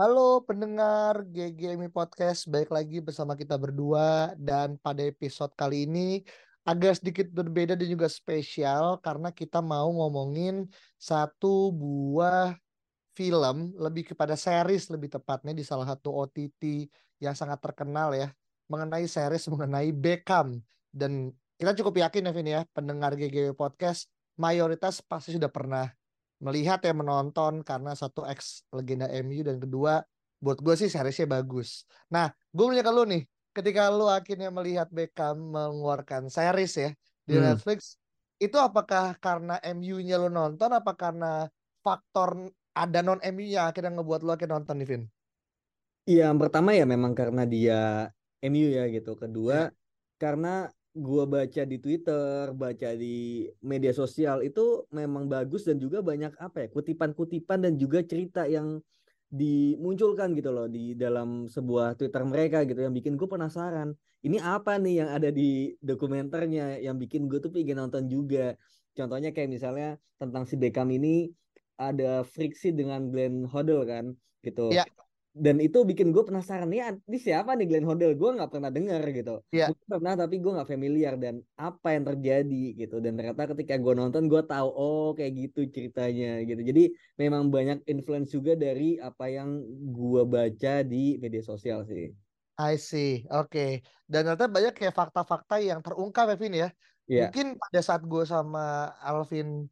Halo pendengar GGMI Podcast, baik lagi bersama kita berdua. Dan pada episode kali ini agak sedikit berbeda dan juga spesial karena kita mau ngomongin satu buah film lebih kepada series lebih tepatnya di salah satu OTT yang sangat terkenal ya mengenai series mengenai Beckham. Dan kita cukup yakin ya Vin ya pendengar GGW Podcast mayoritas pasti sudah pernah melihat ya menonton karena satu ex legenda MU dan kedua buat gue sih seriesnya bagus. Nah gue punya ke lu nih ketika lu akhirnya melihat Beckham mengeluarkan series ya di Hmm. Netflix itu apakah karena MU-nya lu nonton apa karena faktor ada non MU yang akhirnya ngebuat lu akhirnya nonton nih Vin? Iya, yang pertama ya memang karena dia MU ya gitu. Kedua, karena gua baca di Twitter, baca di media sosial itu memang bagus dan juga banyak apa ya, kutipan-kutipan dan juga cerita yang dimunculkan gitu loh di dalam sebuah Twitter mereka gitu yang bikin gue penasaran. Ini apa nih yang ada di dokumenternya yang bikin gue tuh pengen nonton juga. Contohnya kayak misalnya tentang si Beckham ini ada friksi dengan Glenn Hoddle kan gitu. Iya. Dan itu bikin gue penasaran nih, ini siapa nih Glenn Hoddle? Gue nggak pernah dengar gitu. Mungkin pernah tapi gue nggak familiar dan apa yang terjadi gitu. Dan ternyata ketika gue nonton gue tahu oh kayak gitu ceritanya gitu. Jadi memang banyak influence juga dari apa yang gue baca di media sosial sih. I see, oke. Dan ternyata banyak kayak fakta-fakta yang terungkap ya Vin ya. Iya. Mungkin pada saat gue sama Alvin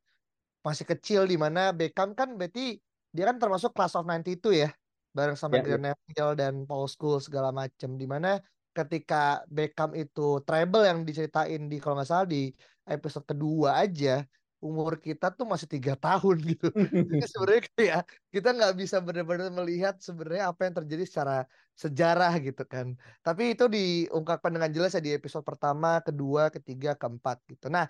masih kecil di mana Beckham kan berarti dia kan termasuk class of 92 ya bareng sama Ya, Glenn Neville dan Paul Scholes segala macem. Di mana ketika Beckham itu treble yang diceritain di kalau nggak salah di episode kedua aja umur kita tuh masih tiga tahun gitu. Jadi sebenarnya kayak kita nggak bisa benar-benar melihat sebenarnya apa yang terjadi secara sejarah gitu kan. Tapi itu diungkapkan dengan jelas ya di episode pertama kedua ketiga keempat gitu. Nah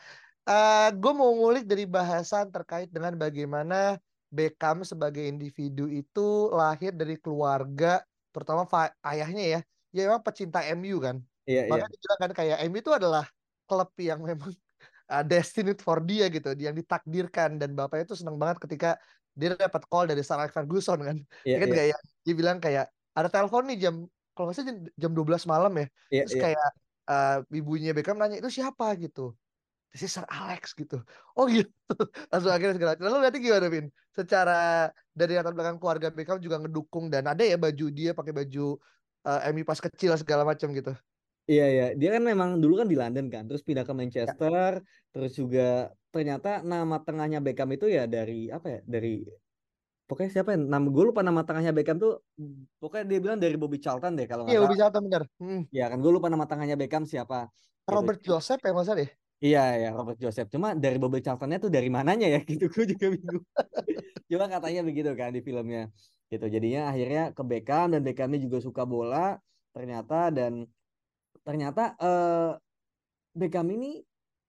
eh gue mau ngulik dari bahasan terkait dengan bagaimana Beckham sebagai individu itu lahir dari keluarga, terutama ayahnya ya, ya memang pecinta MU kan. Iya, iya. Makanya dibilang kan kayak MU itu adalah klub yang memang uh, destined for dia gitu, yang ditakdirkan dan bapaknya itu senang banget ketika dia dapat call dari Sir Alex Ferguson kan. Iya, Dia kan iya. kayak dia bilang kayak ada telepon nih jam kalau nggak salah jam, jam 12 malam ya. Iya, Terus iya. kayak uh, ibunya Beckham nanya itu siapa gitu. This is Sir Alex gitu. Oh gitu. Langsung akhirnya segala. Lalu nanti gimana Vin? Secara dari latar belakang keluarga Beckham juga ngedukung dan ada ya baju dia pakai baju uh, MU pas kecil segala macam gitu. Iya iya, dia kan memang dulu kan di London kan, terus pindah ke Manchester, terus juga ternyata nama tengahnya Beckham itu ya dari apa ya? Dari pokoknya siapa ya? Nama gue lupa nama tengahnya Beckham tuh pokoknya dia bilang dari Bobby Charlton deh kalau nggak Iya. Bobby Charlton bener. Hmm. Iya kan gue lupa nama tengahnya Beckham siapa. Gitu. Robert Joseph ya masa deh. Iya ya Robert Joseph. Cuma dari Bobby Charltonnya tuh dari mananya ya gitu gue juga bingung. Cuma katanya begitu kan di filmnya. Gitu. Jadinya akhirnya ke Beckham dan Beckhamnya juga suka bola ternyata dan ternyata eh, Beckham ini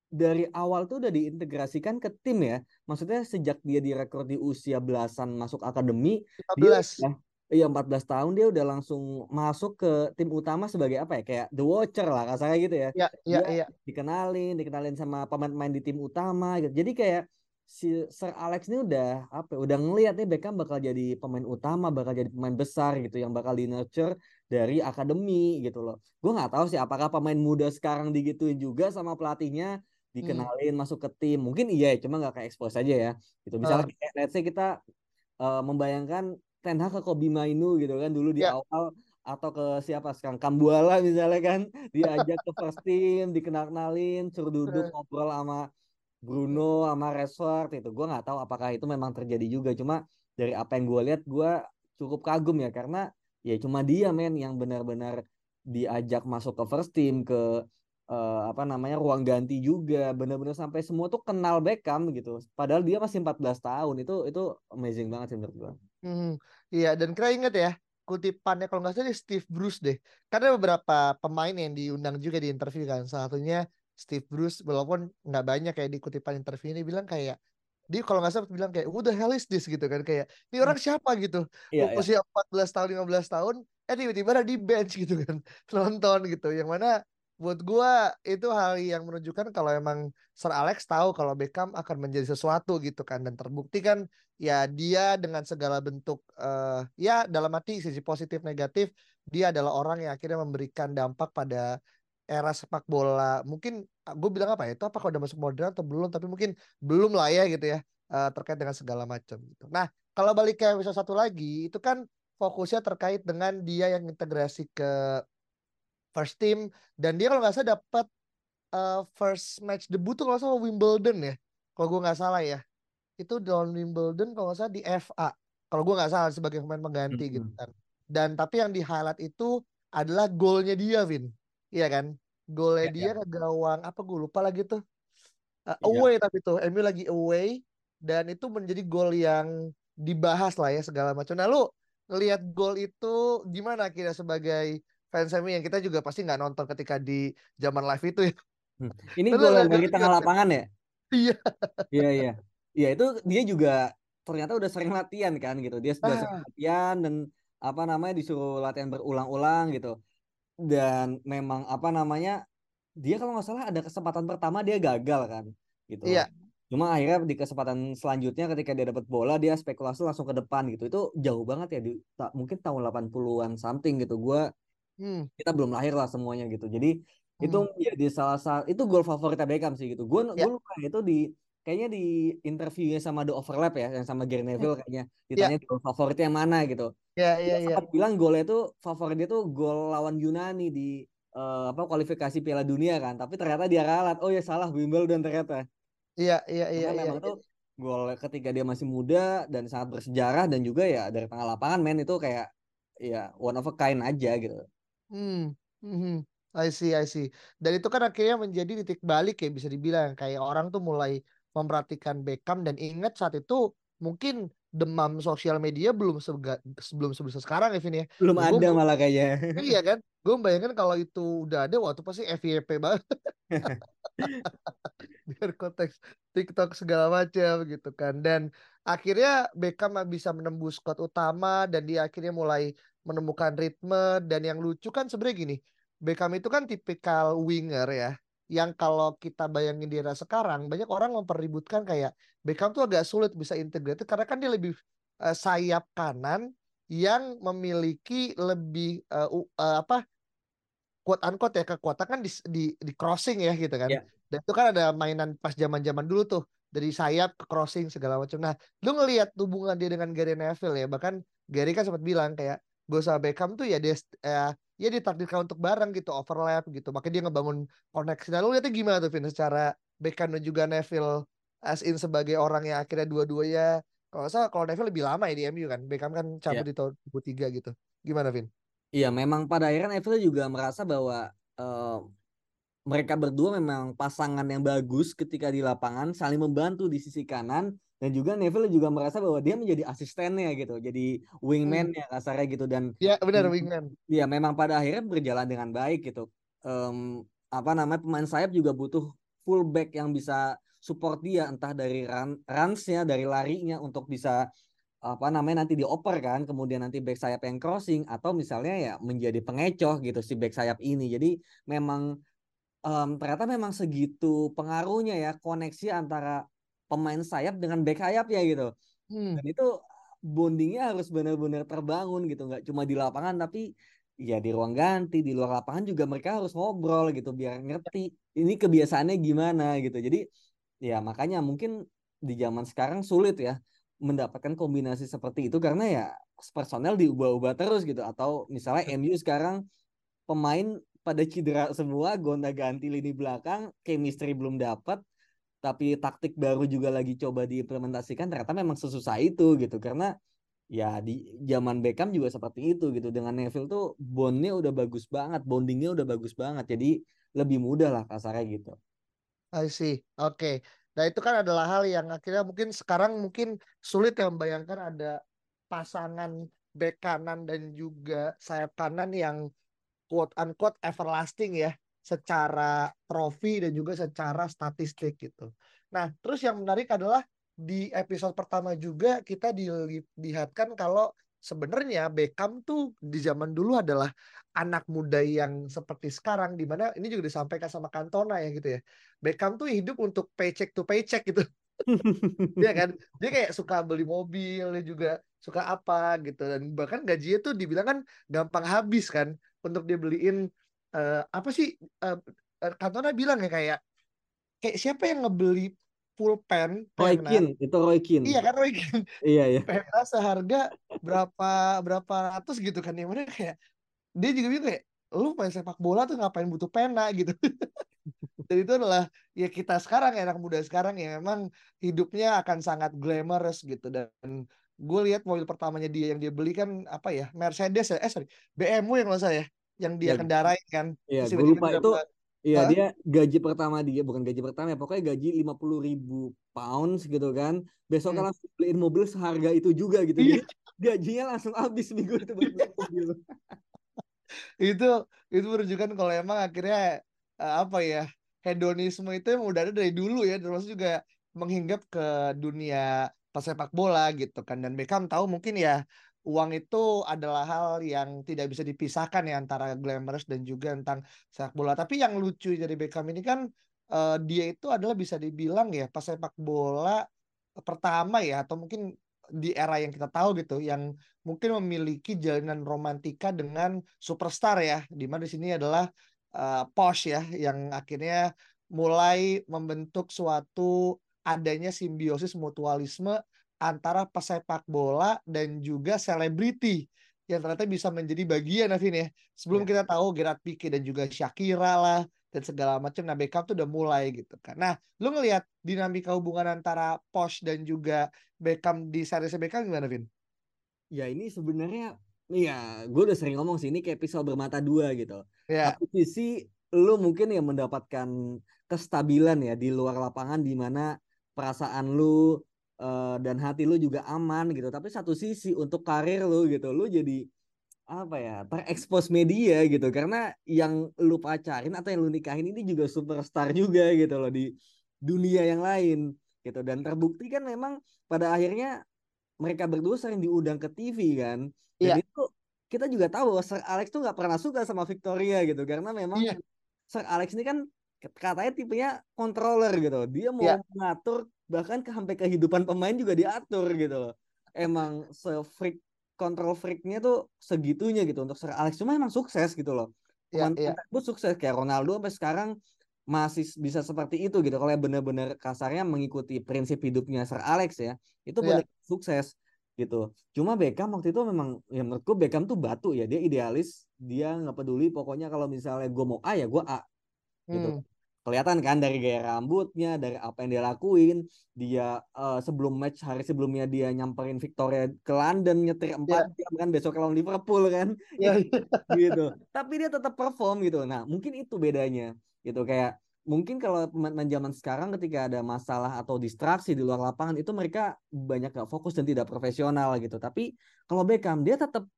dari awal tuh udah diintegrasikan ke tim ya. Maksudnya sejak dia direkrut di usia belasan masuk akademi, dia 15. Iya 14 tahun dia udah langsung masuk ke tim utama sebagai apa ya? Kayak the watcher lah kasarnya gitu ya. Iya, iya, iya. dikenalin, dikenalin sama pemain-pemain di tim utama gitu. Jadi kayak si Sir Alex ini udah apa ya, udah ngelihat nih Beckham bakal jadi pemain utama, bakal jadi pemain besar gitu yang bakal di nurture dari akademi gitu loh. Gue nggak tahu sih apakah pemain muda sekarang digituin juga sama pelatihnya dikenalin masuk ke tim. Mungkin iya, cuma nggak kayak expose aja ya. Gitu. Misalnya kayak, let's say kita eh, membayangkan Ten Hag ke Kobe Mainu gitu kan dulu di Ya. awal atau ke siapa sekarang Kambuala misalnya kan diajak ke first team dikenal-kenalin suruh duduk ngobrol sama Bruno sama Rashford itu gue nggak tahu apakah itu memang terjadi juga cuma dari apa yang gue lihat gue cukup kagum ya karena ya cuma dia men yang benar-benar diajak masuk ke first team ke uh, apa namanya ruang ganti juga. Benar-benar sampai semua tuh kenal Beckham gitu. Padahal dia masih 14 tahun. Itu itu amazing banget sih menurut gua hmm, iya dan kira inget ya kutipannya kalau nggak salah Steve Bruce deh. Karena beberapa pemain yang diundang juga di interview kan. Salah satunya Steve Bruce walaupun nggak banyak kayak di kutipan interview ini bilang kayak dia kalau nggak salah bilang kayak who the hell is this? gitu kan kayak ini orang hmm. siapa? gitu. Yeah, usia yeah. 14 tahun 15 tahun eh tiba-tiba ada di bench gitu kan nonton gitu. Yang mana buat gue itu hal yang menunjukkan kalau emang Sir Alex tahu kalau Beckham akan menjadi sesuatu gitu kan. Dan terbukti kan ya dia dengan segala bentuk uh, ya dalam arti sisi positif negatif dia adalah orang yang akhirnya memberikan dampak pada era sepak bola. Mungkin ah, gue bilang apa ya? Itu apakah udah masuk modern atau belum? Tapi mungkin belum lah ya gitu ya uh, terkait dengan segala macam gitu. Nah kalau balik ke episode satu lagi itu kan fokusnya terkait dengan dia yang integrasi ke first team. Dan dia kalau nggak salah dapat uh, first match debut tuh kalau salah Wimbledon ya. Kalau gue nggak salah ya. Itu dalam Wimbledon kalau nggak salah di FA kalau gue nggak salah sebagai pemain pengganti mm -hmm. gitu kan. Dan tapi yang di highlight itu adalah golnya dia Vin. Iya kan? Golnya ya, dia ya. ke gawang apa gue lupa lagi tuh. Uh, away ya. tapi tuh MU lagi away. Dan itu menjadi gol yang dibahas lah ya segala macam. Nah lu ngelihat gol itu gimana kira sebagai fans MU yang kita juga pasti nggak nonton ketika di zaman live itu ya. Hmm. Ini gol yang dari tengah lapangan ya? Iya. Iya iya. Iya itu dia juga ternyata udah sering latihan kan gitu. Dia sudah ah. sering latihan dan apa namanya disuruh latihan berulang-ulang gitu. Dan memang apa namanya dia kalau nggak salah ada kesempatan pertama dia gagal kan gitu. Iya. Cuma akhirnya di kesempatan selanjutnya ketika dia dapat bola dia spekulasi langsung ke depan gitu. Itu jauh banget ya di mungkin tahun 80-an something gitu. Gua hmm. kita belum lahir lah semuanya gitu jadi hmm. itu menjadi salah satu itu gol favorit Beckham sih gitu gue ya. gue lupa itu di kayaknya di interviewnya sama The Overlap ya yang sama Gary Neville hmm. kayaknya ditanya ya. gol favoritnya yang mana gitu ya ya ya bilang golnya itu favoritnya tuh gol lawan Yunani di uh, apa kualifikasi Piala Dunia kan tapi ternyata dia ralat oh ya salah Wimbledon ternyata iya iya iya memang iya. tuh gol ketika dia masih muda dan sangat bersejarah dan juga ya dari tengah lapangan men itu kayak ya one of a kind aja gitu Hmm, hmm, I see, I see. Dan itu kan akhirnya menjadi titik balik ya bisa dibilang kayak orang tuh mulai memperhatikan Beckham dan ingat saat itu mungkin demam sosial media belum sega, sebelum sebesar sekarang Evin ya. Belum nah, ada malah kayaknya. Iya kan? Gue bayangkan kalau itu udah ada waktu pasti FYP banget. Biar konteks TikTok segala macam gitu kan. Dan akhirnya Beckham bisa menembus squad utama dan dia akhirnya mulai menemukan ritme dan yang lucu kan sebenarnya gini Beckham itu kan tipikal winger ya yang kalau kita bayangin di era sekarang banyak orang mempeributkan kayak Beckham tuh agak sulit bisa integrated karena kan dia lebih uh, sayap kanan yang memiliki lebih uh, uh, apa quote unquote ya kekuatan kan di, di, di crossing ya gitu kan. Yeah. Dan itu kan ada mainan pas zaman-zaman dulu tuh dari sayap ke crossing segala macam. Nah, lu ngelihat hubungan dia dengan Gary Neville ya, bahkan Gary kan sempat bilang kayak gue sama Beckham tuh ya dia eh, ya ditakdirkan untuk bareng gitu overlap gitu. Makanya dia ngebangun koneksi. Nah lu lihatnya gimana tuh Vin? Secara Beckham dan juga Neville as in sebagai orang yang akhirnya dua-duanya kalau saya kalau Neville lebih lama ya di MU kan? Beckham kan cabut yeah. di tahun 2003 gitu. Gimana Vin? Iya memang pada akhirnya Neville juga merasa bahwa uh, mereka berdua memang pasangan yang bagus ketika di lapangan saling membantu di sisi kanan dan juga Neville juga merasa bahwa dia menjadi asistennya gitu jadi wingman hmm. ya kasarnya gitu. Dan ya benar wingman. ya memang pada akhirnya berjalan dengan baik gitu. Um, apa namanya pemain sayap juga butuh fullback yang bisa support dia entah dari run runsnya dari larinya untuk bisa apa namanya nanti dioper kan kemudian nanti back sayap yang crossing atau misalnya ya menjadi pengecoh gitu si back sayap ini. Jadi memang um, ternyata memang segitu pengaruhnya ya koneksi antara pemain sayap dengan back sayap ya gitu. Hmm. Dan itu bondingnya harus benar-benar terbangun gitu, nggak cuma di lapangan tapi ya di ruang ganti, di luar lapangan juga mereka harus ngobrol gitu biar ngerti ini kebiasaannya gimana gitu. Jadi ya makanya mungkin di zaman sekarang sulit ya mendapatkan kombinasi seperti itu karena ya personel diubah-ubah terus gitu atau misalnya MU sekarang pemain pada cedera semua gonta ganti lini belakang chemistry belum dapat tapi taktik baru juga lagi coba diimplementasikan ternyata memang sesusah itu gitu karena ya di zaman Beckham juga seperti itu gitu dengan Neville tuh bondnya udah bagus banget bondingnya udah bagus banget jadi lebih mudah lah kasarnya gitu. I see. Oke. Nah, itu kan adalah hal yang akhirnya mungkin sekarang mungkin sulit ya membayangkan ada pasangan bek kanan dan juga sayap kanan yang quote unquote everlasting ya secara trofi dan juga secara statistik gitu. Nah, terus yang menarik adalah di episode pertama juga kita dilihatkan kalau sebenarnya Beckham tuh di zaman dulu adalah anak muda yang seperti sekarang di mana ini juga disampaikan sama Cantona ya gitu ya. Beckham tuh hidup untuk paycheck to paycheck gitu. Iya kan? Dia kayak suka beli mobil, dia juga suka apa gitu dan bahkan gajinya tuh dibilang kan gampang habis kan untuk dia beliin uh, apa sih uh, Cantona bilang ya kayak kayak siapa yang ngebeli pulpen Roy Keane itu Roy Keane. Iya kan Roy Keane? Iya iya. Pena seharga berapa berapa ratus gitu kan yang mana kayak dia juga bilang kayak lu main sepak bola tuh ngapain butuh pena? gitu. Dan itu adalah ya kita sekarang ya anak muda sekarang ya memang hidupnya akan sangat glamorous gitu. Dan gue lihat mobil pertamanya dia yang dia beli kan apa ya Mercedes ya? Eh sorry BMW yang nggak saya yang dia ya, kendarain kan iya gue lupa itu Iya dia gaji pertama dia bukan gaji pertama ya pokoknya gaji lima puluh ribu pounds gitu kan. Besok hmm. langsung beliin mobil seharga itu juga gitu. Iya. jadi gajinya langsung habis minggu itu buat beli mobil. Itu itu menunjukkan kalau emang akhirnya uh, apa ya hedonisme itu yang udah ada dari dulu ya termasuk juga menghinggap ke dunia pesepak bola gitu kan. Dan Beckham tahu mungkin ya uang itu adalah hal yang tidak bisa dipisahkan ya antara glamorous dan juga tentang sepak bola. Tapi yang lucu dari Beckham ini kan uh, dia itu adalah bisa dibilang ya pas sepak bola pertama ya atau mungkin di era yang kita tahu gitu yang mungkin memiliki jalinan romantika dengan superstar ya di mana di sini adalah uh, Posh ya yang akhirnya mulai membentuk suatu adanya simbiosis mutualisme antara pesepak bola dan juga selebriti yang ternyata bisa menjadi bagian Avin ya. Sebelum yeah. kita tahu Gerard Pique dan juga Shakira lah dan segala macam nah Beckham tuh udah mulai gitu kan. Nah, lu ngelihat dinamika hubungan antara Posh dan juga Beckham di series Beckham gimana, Vin? Ya ini sebenarnya ya gue udah sering ngomong sih ini kayak pisau bermata dua gitu. Yeah. Satu sisi lu mungkin yang mendapatkan kestabilan ya di luar lapangan di mana perasaan lu uh, dan hati lu juga aman gitu tapi satu sisi untuk karir lu gitu lu jadi apa ya terekspos media gitu karena yang lu pacarin atau yang lu nikahin ini juga superstar juga gitu loh di dunia yang lain gitu dan terbukti kan memang pada akhirnya mereka berdua sering diundang ke TV kan dan yeah. itu kita juga tahu Sir Alex tuh nggak pernah suka sama Victoria gitu karena memang yeah. Sir Alex ini kan katanya tipenya controller gitu dia mau yeah. mengatur bahkan ke sampai kehidupan pemain juga diatur gitu loh. Emang se freak control freaknya tuh segitunya gitu untuk Sir Alex. Cuma emang sukses gitu loh. Pemain yeah, yeah. sukses. Kayak Ronaldo sampai sekarang masih bisa seperti itu gitu. Kalau benar-benar kasarnya mengikuti prinsip hidupnya Sir Alex ya itu yeah. sukses gitu. Cuma Beckham waktu itu memang ya menurutku Beckham tuh batu ya. Dia idealis dia nggak peduli. Pokoknya kalau misalnya gue mau A ya gue A gitu. Hmm kelihatan kan dari gaya rambutnya dari apa yang dia lakuin. Dia uh, sebelum match hari sebelumnya dia nyamperin Victoria ke London nyetir empat yeah. jam kan besok lawan Liverpool kan. Yeah. gitu. Tapi dia tetap perform gitu. Nah mungkin itu bedanya gitu. Kayak mungkin kalau pemain zaman sekarang ketika ada masalah atau distraksi di luar lapangan itu mereka banyak gak fokus dan tidak profesional gitu. Tapi kalau Beckham dia tetap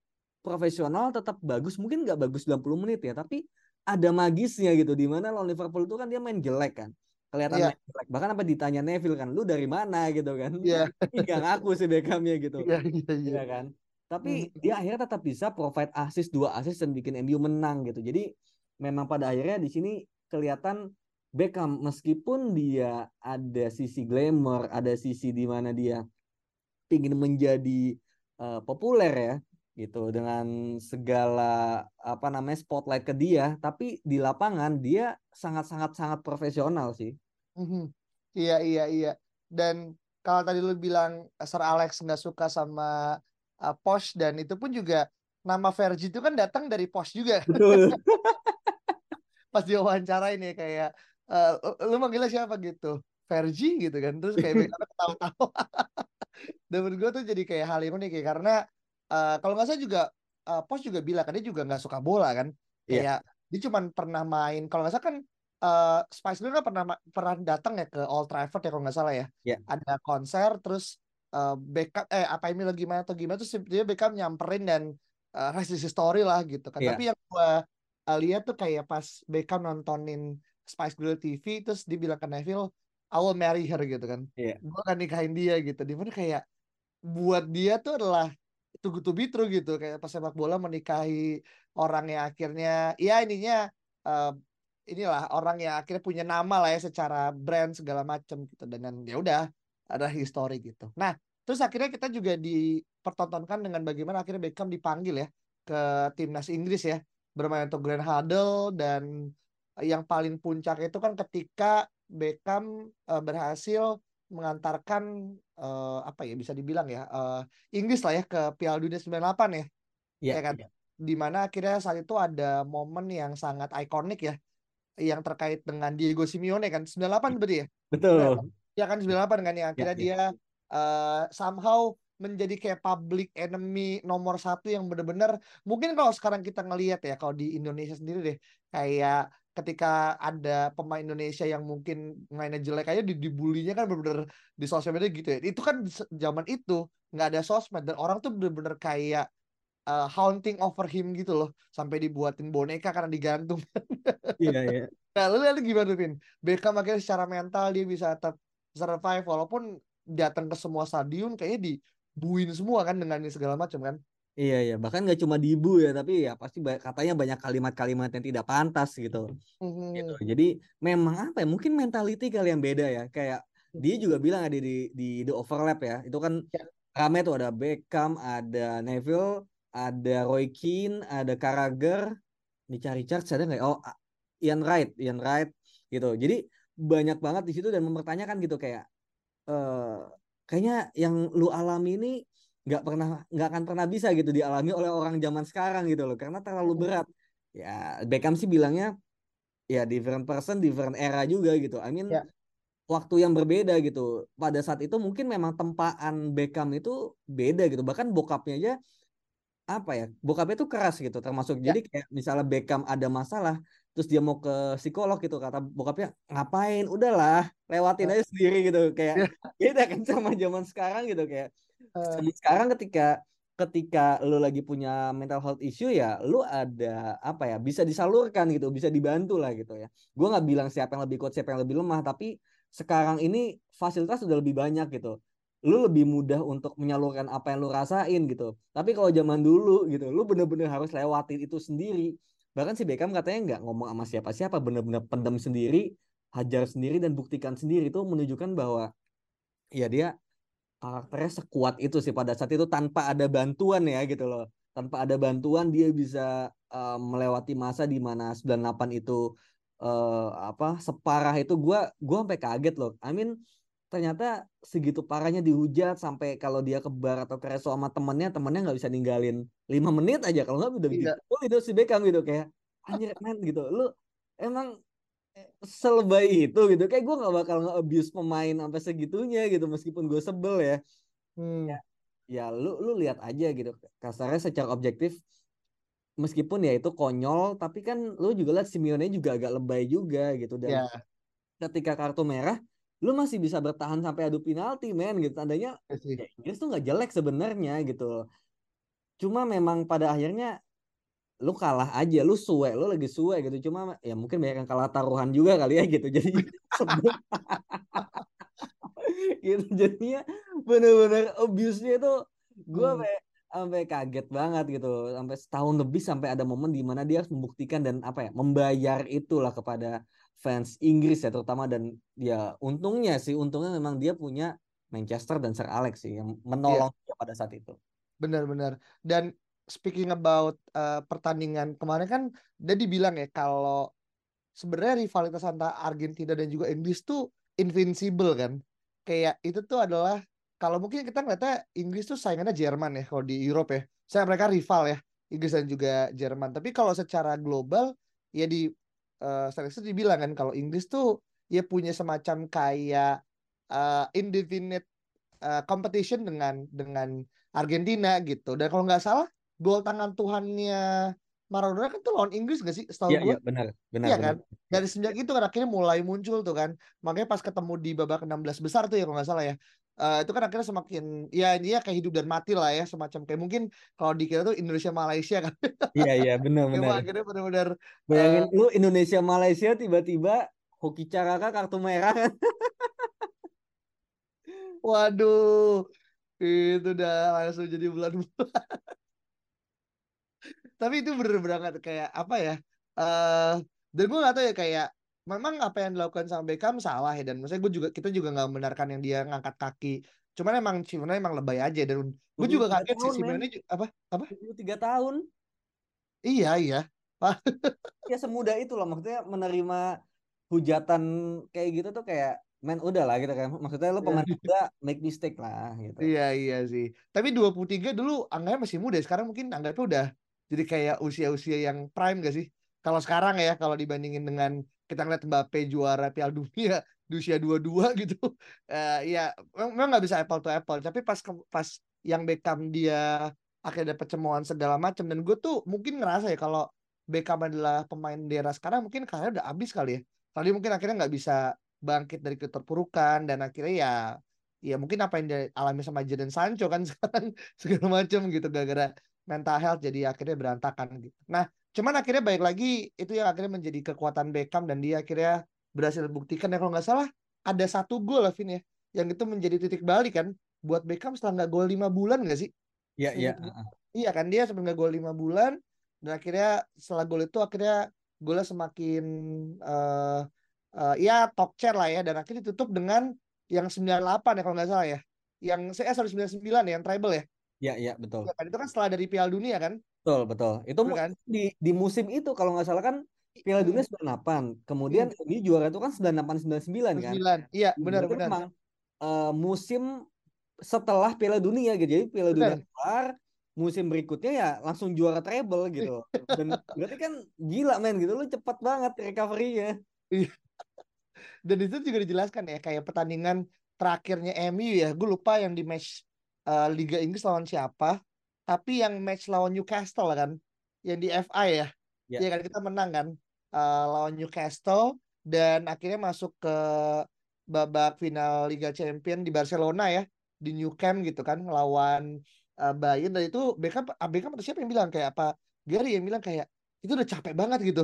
profesional tetap bagus. Mungkin nggak bagus 90 menit ya tapi ada magisnya gitu di mana lawan Liverpool itu kan dia main jelek kan kelihatan yeah. main jelek bahkan apa ditanya Neville kan lu dari mana gitu kan yeah. nggak ngaku sih Beckhamnya gitu yeah, yeah, yeah. ya kan tapi hmm. dia akhirnya tetap bisa provide assist dua assist dan bikin MU menang gitu jadi memang pada akhirnya di sini kelihatan Beckham meskipun dia ada sisi glamour ada sisi di mana dia ingin menjadi uh, populer ya gitu dengan segala apa namanya spotlight ke dia tapi di lapangan dia sangat sangat sangat profesional sih. Mm-hmm. iya iya iya. Dan kalau tadi lu bilang Sir Alex nggak suka sama uh, Posh dan itu pun juga nama Vergi itu kan datang dari Posh juga. Betul. pas dia wawancara ini kayak uh, lu manggilnya siapa gitu? Vergi gitu kan terus kayak ketawa-tawa. Dan menurut gue tuh jadi kayak hal unik ya karena uh, kalau nggak salah juga uh, Pos juga bilang kan dia juga nggak suka bola kan iya. kayak yeah. dia cuma pernah main kalau nggak salah kan uh, Spice Girls kan pernah pernah datang ya ke Old Trafford ya kalau nggak salah ya. Yeah. Ada konser terus uh, Beckham eh apa ini lagi gimana atau gimana terus dia Beckham nyamperin dan uh, kasih story lah gitu kan. Yeah. Tapi yang gua uh, lihat tuh kayak pas Beckham nontonin Spice Girls TV terus dia bilang ke Neville I will marry her gitu kan. Yeah. Gue akan nikahin dia gitu. Di mana kayak buat dia tuh adalah tuh to be true gitu kayak pas sepak bola menikahi orang yang akhirnya ya ininya uh, inilah orang yang akhirnya punya nama lah ya secara brand segala macam gitu dengan ya udah ada histori gitu. Nah, terus akhirnya kita juga dipertontonkan dengan bagaimana akhirnya Beckham dipanggil ya ke timnas Inggris ya bermain untuk Grand Huddle dan yang paling puncak itu kan ketika Beckham uh, berhasil mengantarkan uh, apa ya bisa dibilang ya uh, Inggris lah ya ke Piala Dunia 98 ya. Iya ya kan. Ya. Di mana akhirnya saat itu ada momen yang sangat ikonik ya yang terkait dengan Diego Simeone kan 98 berarti ya betul ya kan 98 kan yang akhirnya ya, dia ya. Uh, somehow menjadi kayak public enemy nomor satu yang benar-benar mungkin kalau sekarang kita ngelihat ya kalau di Indonesia sendiri deh kayak ketika ada pemain Indonesia yang mungkin mainnya jelek aja dibulinya kan benar-benar di sosial media gitu ya itu kan zaman itu nggak ada sosmed dan orang tuh benar-benar kayak uh, haunting over him gitu loh sampai dibuatin boneka karena digantung. Iya iya. Nah, lu lihat gimana Vin? Beckham akhirnya secara mental dia bisa tetap survive walaupun datang ke semua stadion kayaknya dibuin semua kan dengan segala macam kan. Iya iya bahkan nggak cuma dibu ya tapi ya pasti katanya banyak kalimat-kalimat yang tidak pantas gitu. Mm-hmm. gitu. Jadi memang apa ya mungkin mentality kali yang beda ya kayak dia juga bilang ada di di the overlap ya itu kan ya. rame tuh ada Beckham ada Neville ada Roy Keane, ada Carragher, dicari Charles ada nggak? Ya? Oh, Ian Wright, Ian Wright gitu. Jadi banyak banget di situ dan mempertanyakan gitu kayak eh kayaknya yang lu alami ini nggak pernah nggak akan pernah bisa gitu dialami oleh orang zaman sekarang gitu loh karena terlalu berat. Ya Beckham sih bilangnya ya different person, different era juga gitu. I mean ya. waktu yang berbeda gitu. Pada saat itu mungkin memang tempaan Beckham itu beda gitu. Bahkan bokapnya aja apa ya bokapnya tuh keras gitu termasuk ya. jadi kayak misalnya Beckham ada masalah terus dia mau ke psikolog gitu kata bokapnya ngapain udahlah lewatin aja sendiri gitu kayak ya. beda kan sama zaman sekarang gitu kayak uh. sekarang ketika ketika lu lagi punya mental health issue ya lu ada apa ya bisa disalurkan gitu bisa dibantu lah gitu ya gue nggak bilang siapa yang lebih kuat siapa yang lebih lemah tapi sekarang ini fasilitas sudah lebih banyak gitu lu lebih mudah untuk menyalurkan apa yang lu rasain gitu. Tapi kalau zaman dulu gitu, lu bener-bener harus lewatin itu sendiri. Bahkan si Beckham katanya nggak ngomong sama siapa-siapa, bener-bener pendam sendiri, hajar sendiri dan buktikan sendiri itu menunjukkan bahwa ya dia karakternya sekuat itu sih pada saat itu tanpa ada bantuan ya gitu loh. Tanpa ada bantuan dia bisa uh, melewati masa di mana 98 itu uh, apa separah itu gua gua sampai kaget loh. I mean ternyata segitu parahnya dihujat sampai kalau dia ke bar atau ke resto sama temennya temennya nggak bisa ninggalin lima menit aja kalau nggak udah iya. oh itu si Beckham gitu kayak anjir men gitu lu emang selebay itu gitu. Kayak gue nggak bakal nge-abuse pemain sampai segitunya gitu meskipun gue sebel ya. Hmm. ya, ya lu lu lihat aja gitu. Kasarnya secara objektif meskipun ya itu konyol tapi kan lu juga lihat Simeone juga agak lebay juga gitu. Dan yeah. ketika kartu merah lu masih bisa bertahan sampai adu penalti men gitu. Tandanya iya ya, Inggris tuh nggak jelek sebenarnya gitu cuma memang pada akhirnya lu kalah aja lu suwe lu lagi suwe gitu cuma ya mungkin banyak yang kalah taruhan juga kali ya gitu jadi gitu jadinya bener-bener abuse-nya itu gue hmm. sampai sampai kaget banget gitu sampai setahun lebih sampai ada momen di mana dia harus membuktikan dan apa ya membayar itulah kepada fans Inggris ya terutama dan ya untungnya sih untungnya memang dia punya Manchester dan Sir Alex sih yang menolong yeah. pada saat itu. Benar-benar. Dan speaking about uh, pertandingan kemarin kan dia dibilang ya kalau sebenarnya rivalitas antara Argentina dan juga Inggris tuh invincible kan. Kayak itu tuh adalah kalau mungkin kita ngeliatnya Inggris tuh saingannya Jerman ya kalau di Eropa ya. Saya mereka rival ya Inggris dan juga Jerman. Tapi kalau secara global ya di uh, Seleksi dibilang kan kalau Inggris tuh ya punya semacam kayak uh, indefinite uh, competition dengan dengan Argentina gitu. Dan kalau nggak salah gol tangan Tuhannya Maradona kan tuh lawan Inggris gak sih? Setahu Iya, gue iya, benar, benar, iya benar. kan? Dari semenjak itu kan akhirnya mulai muncul tuh kan. Makanya pas ketemu di babak 16 besar tuh ya kalau nggak salah ya. Eh, itu kan akhirnya semakin ya dia kayak hidup dan mati lah ya semacam kayak mungkin kalau dikira tuh Indonesia Malaysia kan. Iya, iya, benar, benar. akhirnya benar-benar Bayangin lu Indonesia Malaysia tiba-tiba Hoki Caraka kartu merah kan. waduh itu udah langsung jadi bulan tapi itu bener banget kayak apa ya eh dan gue gak tahu ya kayak memang apa yang dilakukan sama Beckham salah ya dan maksudnya gue juga kita juga nggak membenarkan yang dia ngangkat kaki cuman emang Simeone emang lebay aja dan gue juga 23 kaget sih ju- apa apa 23 tahun. iya iya Ya semudah itu loh maksudnya menerima hujatan kayak gitu tuh kayak men udah lah gitu kan. Maksudnya lu pemain muda make mistake lah gitu. iya iya sih tapi 23 dulu anggapnya masih muda sekarang mungkin anggapnya udah jadi kayak usia-usia yang prime gak sih? Kalau sekarang ya kalau dibandingin dengan kita ngeliat Mbappe juara Piala Dunia di usia 22 gitu Eh ya memang nggak bisa apple to apple. Tapi pas pas yang Beckham dia akhirnya dapat cemohan segala macam dan gue tuh mungkin ngerasa ya kalau Beckham adalah pemain di era sekarang mungkin karirnya udah habis kali ya. Kali mungkin akhirnya nggak bisa bangkit dari keterpurukan dan akhirnya ya ya mungkin apa yang dialami sama Jadon Sancho kan sekarang segala macam gitu gara-gara mental health jadi akhirnya berantakan gitu. Nah, cuman akhirnya baik lagi itu yang akhirnya menjadi kekuatan Beckham dan dia akhirnya berhasil buktikan ya kalau nggak salah ada satu gol Vin ya yang itu menjadi titik balik kan buat Beckham setelah nggak gol lima bulan nggak sih? Iya, iya. Iya kan dia sebenarnya nggak gol lima bulan dan akhirnya setelah gol itu akhirnya golnya semakin eh eh, ya talk chair lah ya dan akhirnya ditutup dengan yang 98 ya kalau nggak salah ya. Yang saya sorry 99 ya yang treble ya. Iya, iya, betul. Ya kan itu kan setelah dari Piala Dunia kan. Betul, betul. Itu Betul kan? di di musim itu kalau nggak salah kan Piala Dunia 98. Kemudian MU juara itu kan 98 99 kan. 99. Iya, benar benar. memang eh, musim setelah Piala Dunia gitu. Jadi Piala Dunia kelar, musim berikutnya ya langsung juara treble gitu. Dan berarti kan gila men gitu lu cepat banget recovery-nya. Dan itu juga dijelaskan ya kayak pertandingan terakhirnya MU ya. Gue lupa yang di match eh, Liga Inggris lawan siapa. Tapi yang match lawan Newcastle kan. Yang di FA ya. Ya. Iya kan kita menang kan eh, lawan Newcastle dan akhirnya masuk ke babak final Liga Champion di Barcelona ya di New Camp gitu kan lawan eh, Bayern dan itu Beckham Beckham atau siapa yang bilang kayak apa Gary yang bilang kayak itu udah capek banget gitu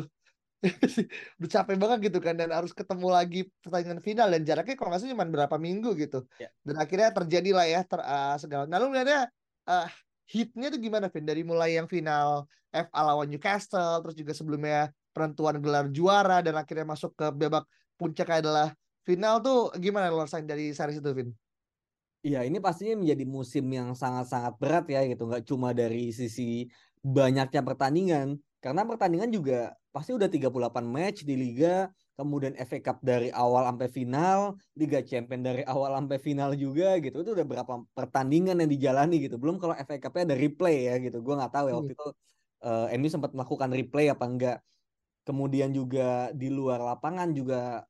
udah capek banget gitu kan dan harus ketemu lagi pertandingan final dan jaraknya kalau nggak salah cuma berapa minggu gitu Ya. dan akhirnya terjadi lah ya ter, eh, segala nah lu melihatnya eh, hitnya tuh gimana Vin dari mulai yang final FA lawan Newcastle terus juga sebelumnya penentuan gelar juara dan akhirnya masuk ke babak puncak adalah final tuh gimana lo rasain dari series itu Vin? Iya, ini pastinya menjadi musim yang sangat-sangat berat ya gitu. Nggak cuma dari sisi banyaknya pertandingan. Karena pertandingan juga pasti udah 38 match di Liga. Kemudian FA Cup dari awal sampai final. Liga Champion dari awal sampai final juga gitu. Itu udah berapa pertandingan yang dijalani gitu. Belum kalau FA Cup-nya ada replay ya gitu. Gue nggak tahu ya waktu itu eh MU sempat melakukan replay apa enggak. Kemudian juga di luar lapangan juga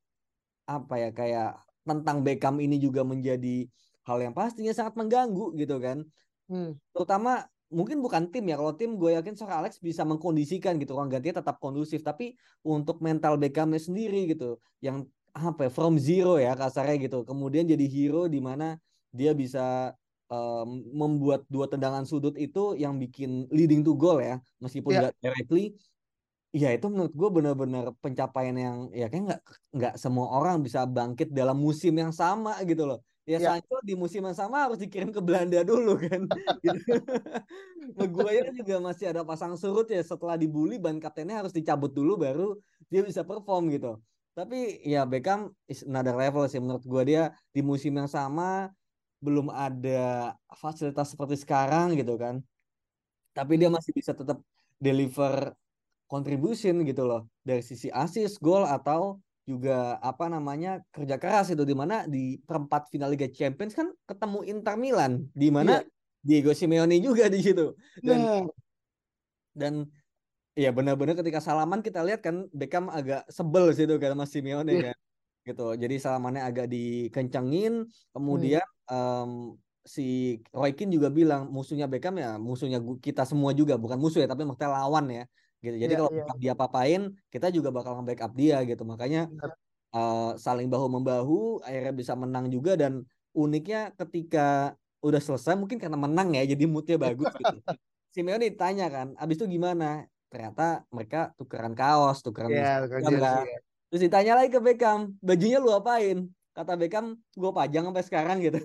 apa ya kayak tentang Beckham ini juga menjadi hal yang pastinya sangat mengganggu gitu kan. Hmm. Terutama mungkin bukan tim ya. Kalau tim gue yakin Sir Alex bisa mengkondisikan gitu. Ruang gantinya tetap kondusif. Tapi untuk mental Beckhamnya sendiri gitu. Yang apa ya, from zero ya kasarnya gitu. Kemudian jadi hero di mana dia bisa em, membuat dua tendangan sudut itu yang bikin leading to goal ya. Meskipun nggak directly. Ya itu menurut gue benar-benar pencapaian yang ya kayak nggak nggak semua orang bisa bangkit dalam musim yang sama gitu loh. Ya, Ya. Sancho di musim yang sama harus dikirim ke Belanda dulu kan. Gitu. Maguire juga masih ada pasang surut ya setelah dibully ban kaptennya harus dicabut dulu baru dia bisa perform gitu. Tapi ya Beckham is another level sih menurut gua dia di musim yang sama belum ada fasilitas seperti sekarang gitu kan. Tapi dia masih bisa tetap deliver contribution gitu loh dari sisi assist, gol atau juga apa namanya kerja keras itu di mana di perempat final Liga Champions kan ketemu Inter Milan di mana Diego Simeone juga di situ. Dan Nah, dan ya benar-benar ketika salaman kita lihat kan Beckham agak sebel situ kan sama Simeone Iya. kan gitu. Jadi salamannya agak dikencengin. Kemudian em, si Roy Keane juga bilang musuhnya Beckham ya musuhnya kita semua juga bukan musuh ya tapi maksudnya lawan ya gitu. Jadi Iya, kalau iya. dia papain, kita juga bakal nge-backup dia gitu. Makanya Benar. uh, saling bahu membahu, akhirnya bisa menang juga dan uniknya ketika udah selesai mungkin karena menang ya, jadi moodnya bagus gitu. Simeone ditanya kan, abis itu gimana? Ternyata mereka tukeran kaos, tukeran Iya, bukan seragam jersey kan. ya. Terus ditanya lagi ke Beckham, bajunya lu apain? Kata Beckham, gue pajang sampai sekarang gitu.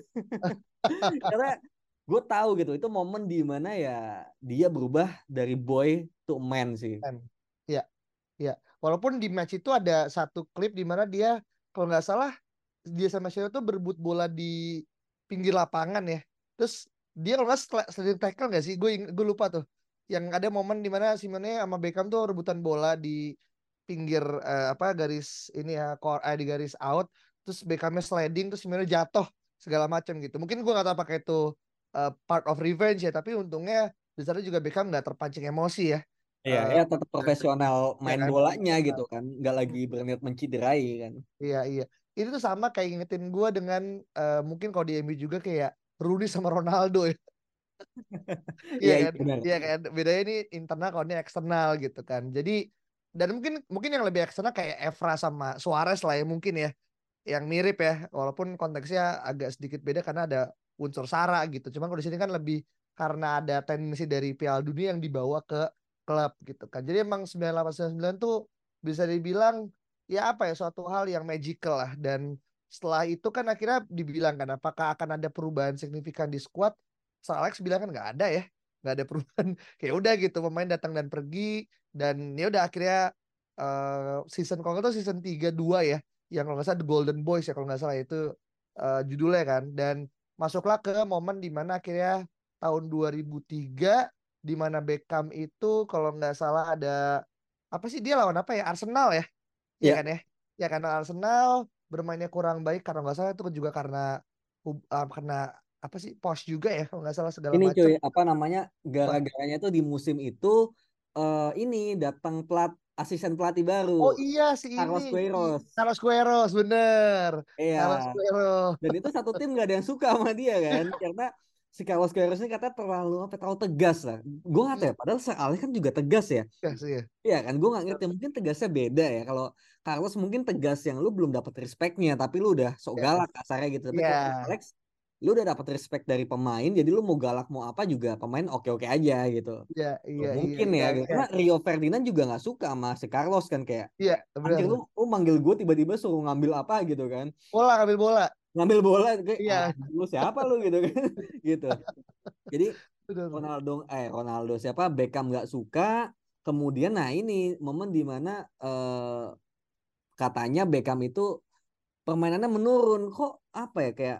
Karena gue tahu gitu, itu momen di mana ya dia berubah dari boy to man sih. Iya, iya. Walaupun di match itu ada satu klip di mana dia kalau nggak salah dia sama Sheo tuh berebut bola di pinggir lapangan ya. Terus dia kalau nggak sliding tackle nggak sih? Gue gue lupa tuh. Yang ada momen di mana Simone sama Beckham tuh rebutan bola di pinggir eh, apa garis ini ya kor eh, di garis out. Terus Beckhamnya sliding terus Simone jatuh segala macam gitu. Mungkin gue nggak tahu apakah itu eh, part of revenge ya. Tapi untungnya di sana juga Beckham nggak terpancing emosi ya. Iya, Eh, ya tetap profesional ya main kan? bolanya gitu kan, nggak lagi berniat menciderai kan. Iya iya. Itu tuh sama kayak ngingetin gue dengan eh, mungkin kalau di MU juga kayak Rooney sama Ronaldo ya. Iya Iya, kan? benar. Iya kan? Bedanya ini internal kalau ini eksternal gitu kan. Jadi dan mungkin mungkin yang lebih eksternal kayak Evra sama Suarez lah ya mungkin ya. Yang mirip ya. Walaupun konteksnya agak sedikit beda karena ada unsur sara gitu. Cuman kalau di sini kan lebih karena ada tendensi dari Piala Dunia yang dibawa ke klub gitu kan. Jadi emang 9899 tuh bisa dibilang ya apa ya suatu hal yang magical lah. Dan setelah itu kan akhirnya dibilang kan apakah akan ada perubahan signifikan di squad? Sir Alex bilang kan nggak ada ya. Nggak ada perubahan. Kayak udah gitu pemain datang dan pergi. Dan ya udah akhirnya eh, season kalau nggak season 3 2 ya. Yang kalau nggak salah The Golden Boys ya kalau nggak salah itu eh, judulnya kan. Dan masuklah ke momen di mana akhirnya tahun 2003 di mana Beckham itu kalau nggak salah ada apa sih dia lawan apa ya? Arsenal ya? Iya Ya. kan ya? Ya karena Arsenal bermainnya kurang baik karena nggak salah itu juga karena ah, karena apa sih? Post juga ya kalau nggak salah segala Ini macam cuy, apa namanya? Gara-garanya tuh di musim itu eh ini datang pelat asisten pelatih baru, oh iya si Carlos ini Queiroz. Carlos Queiroz bener Carlos Iya. Queiroz Dan itu satu tim gak ada yang suka sama dia kan, karena si Carlos Queiroz ini kata terlalu apa terlalu tegas lah. Gue nggak tahu ya, padahal Sir Alex kan juga tegas ya. sih ya Iya kan, gue nggak ngerti mungkin tegasnya beda ya. Kalau Carlos mungkin tegas yang lu belum dapat respectnya, tapi lu udah sok Iya. galak kasarnya gitu. Tapi kalau Iya. Alex, lu udah dapat respect dari pemain, jadi lu mau galak mau apa juga pemain oke-oke aja gitu. iya iya mungkin iya, ya, iya, karena Rio Ferdinand juga nggak suka sama si Carlos kan kayak, iya anjir lu, lu manggil gue tiba-tiba suruh ngambil apa gitu kan, bola ngambil bola. Ngambil bola kayak, Iya. "Ah, lu siapa lu? gitu kan, gitu. Jadi Ronaldo eh Ronaldo siapa Beckham nggak suka kemudian nah ini momen di mana eh, katanya Beckham itu permainannya menurun. Kok apa ya kayak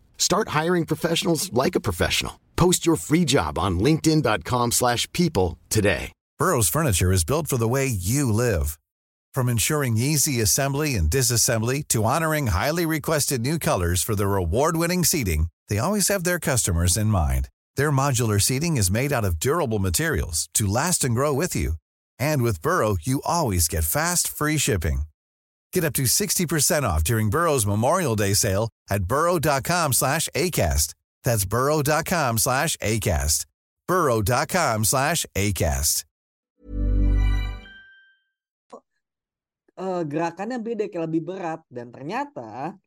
Start hiring professionals like a professional. Post your free job on linkedin.com/people slash people today. Burrow's furniture is built for the way you live. From ensuring easy assembly and disassembly to honoring highly requested new colors for their award-winning seating, they always have their customers in mind. Their modular seating is made out of durable materials to last and grow with you. And with Burrow, you always get fast, free shipping. Get up to 60% off during Burrow's Memorial Day sale at burrow.com slash ACAST. That's burrow.com slash ACAST. burrow.com slash ACAST. eh, gerakannya beda kayak lebih berat dan ternyata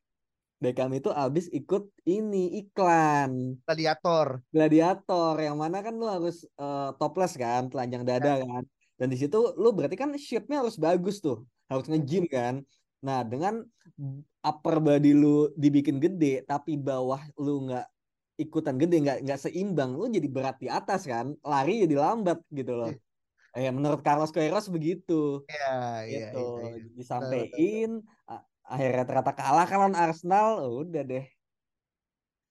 Beckham itu abis ikut ini iklan gladiator gladiator yang mana kan lu harus eh, topless kan telanjang dada kan dan di situ lu berarti kan shape-nya harus bagus tuh harus nge-gym kan. Nah dengan upper body lu dibikin gede tapi bawah lu nggak ikutan gede nggak nggak seimbang lu jadi berat di atas kan. Lari jadi lambat gitu loh. Eh menurut Carlos Queiroz begitu. Ya iya gitu. iya, iya. disampaikan a- akhirnya ternyata kalah kan lawan Arsenal udah deh.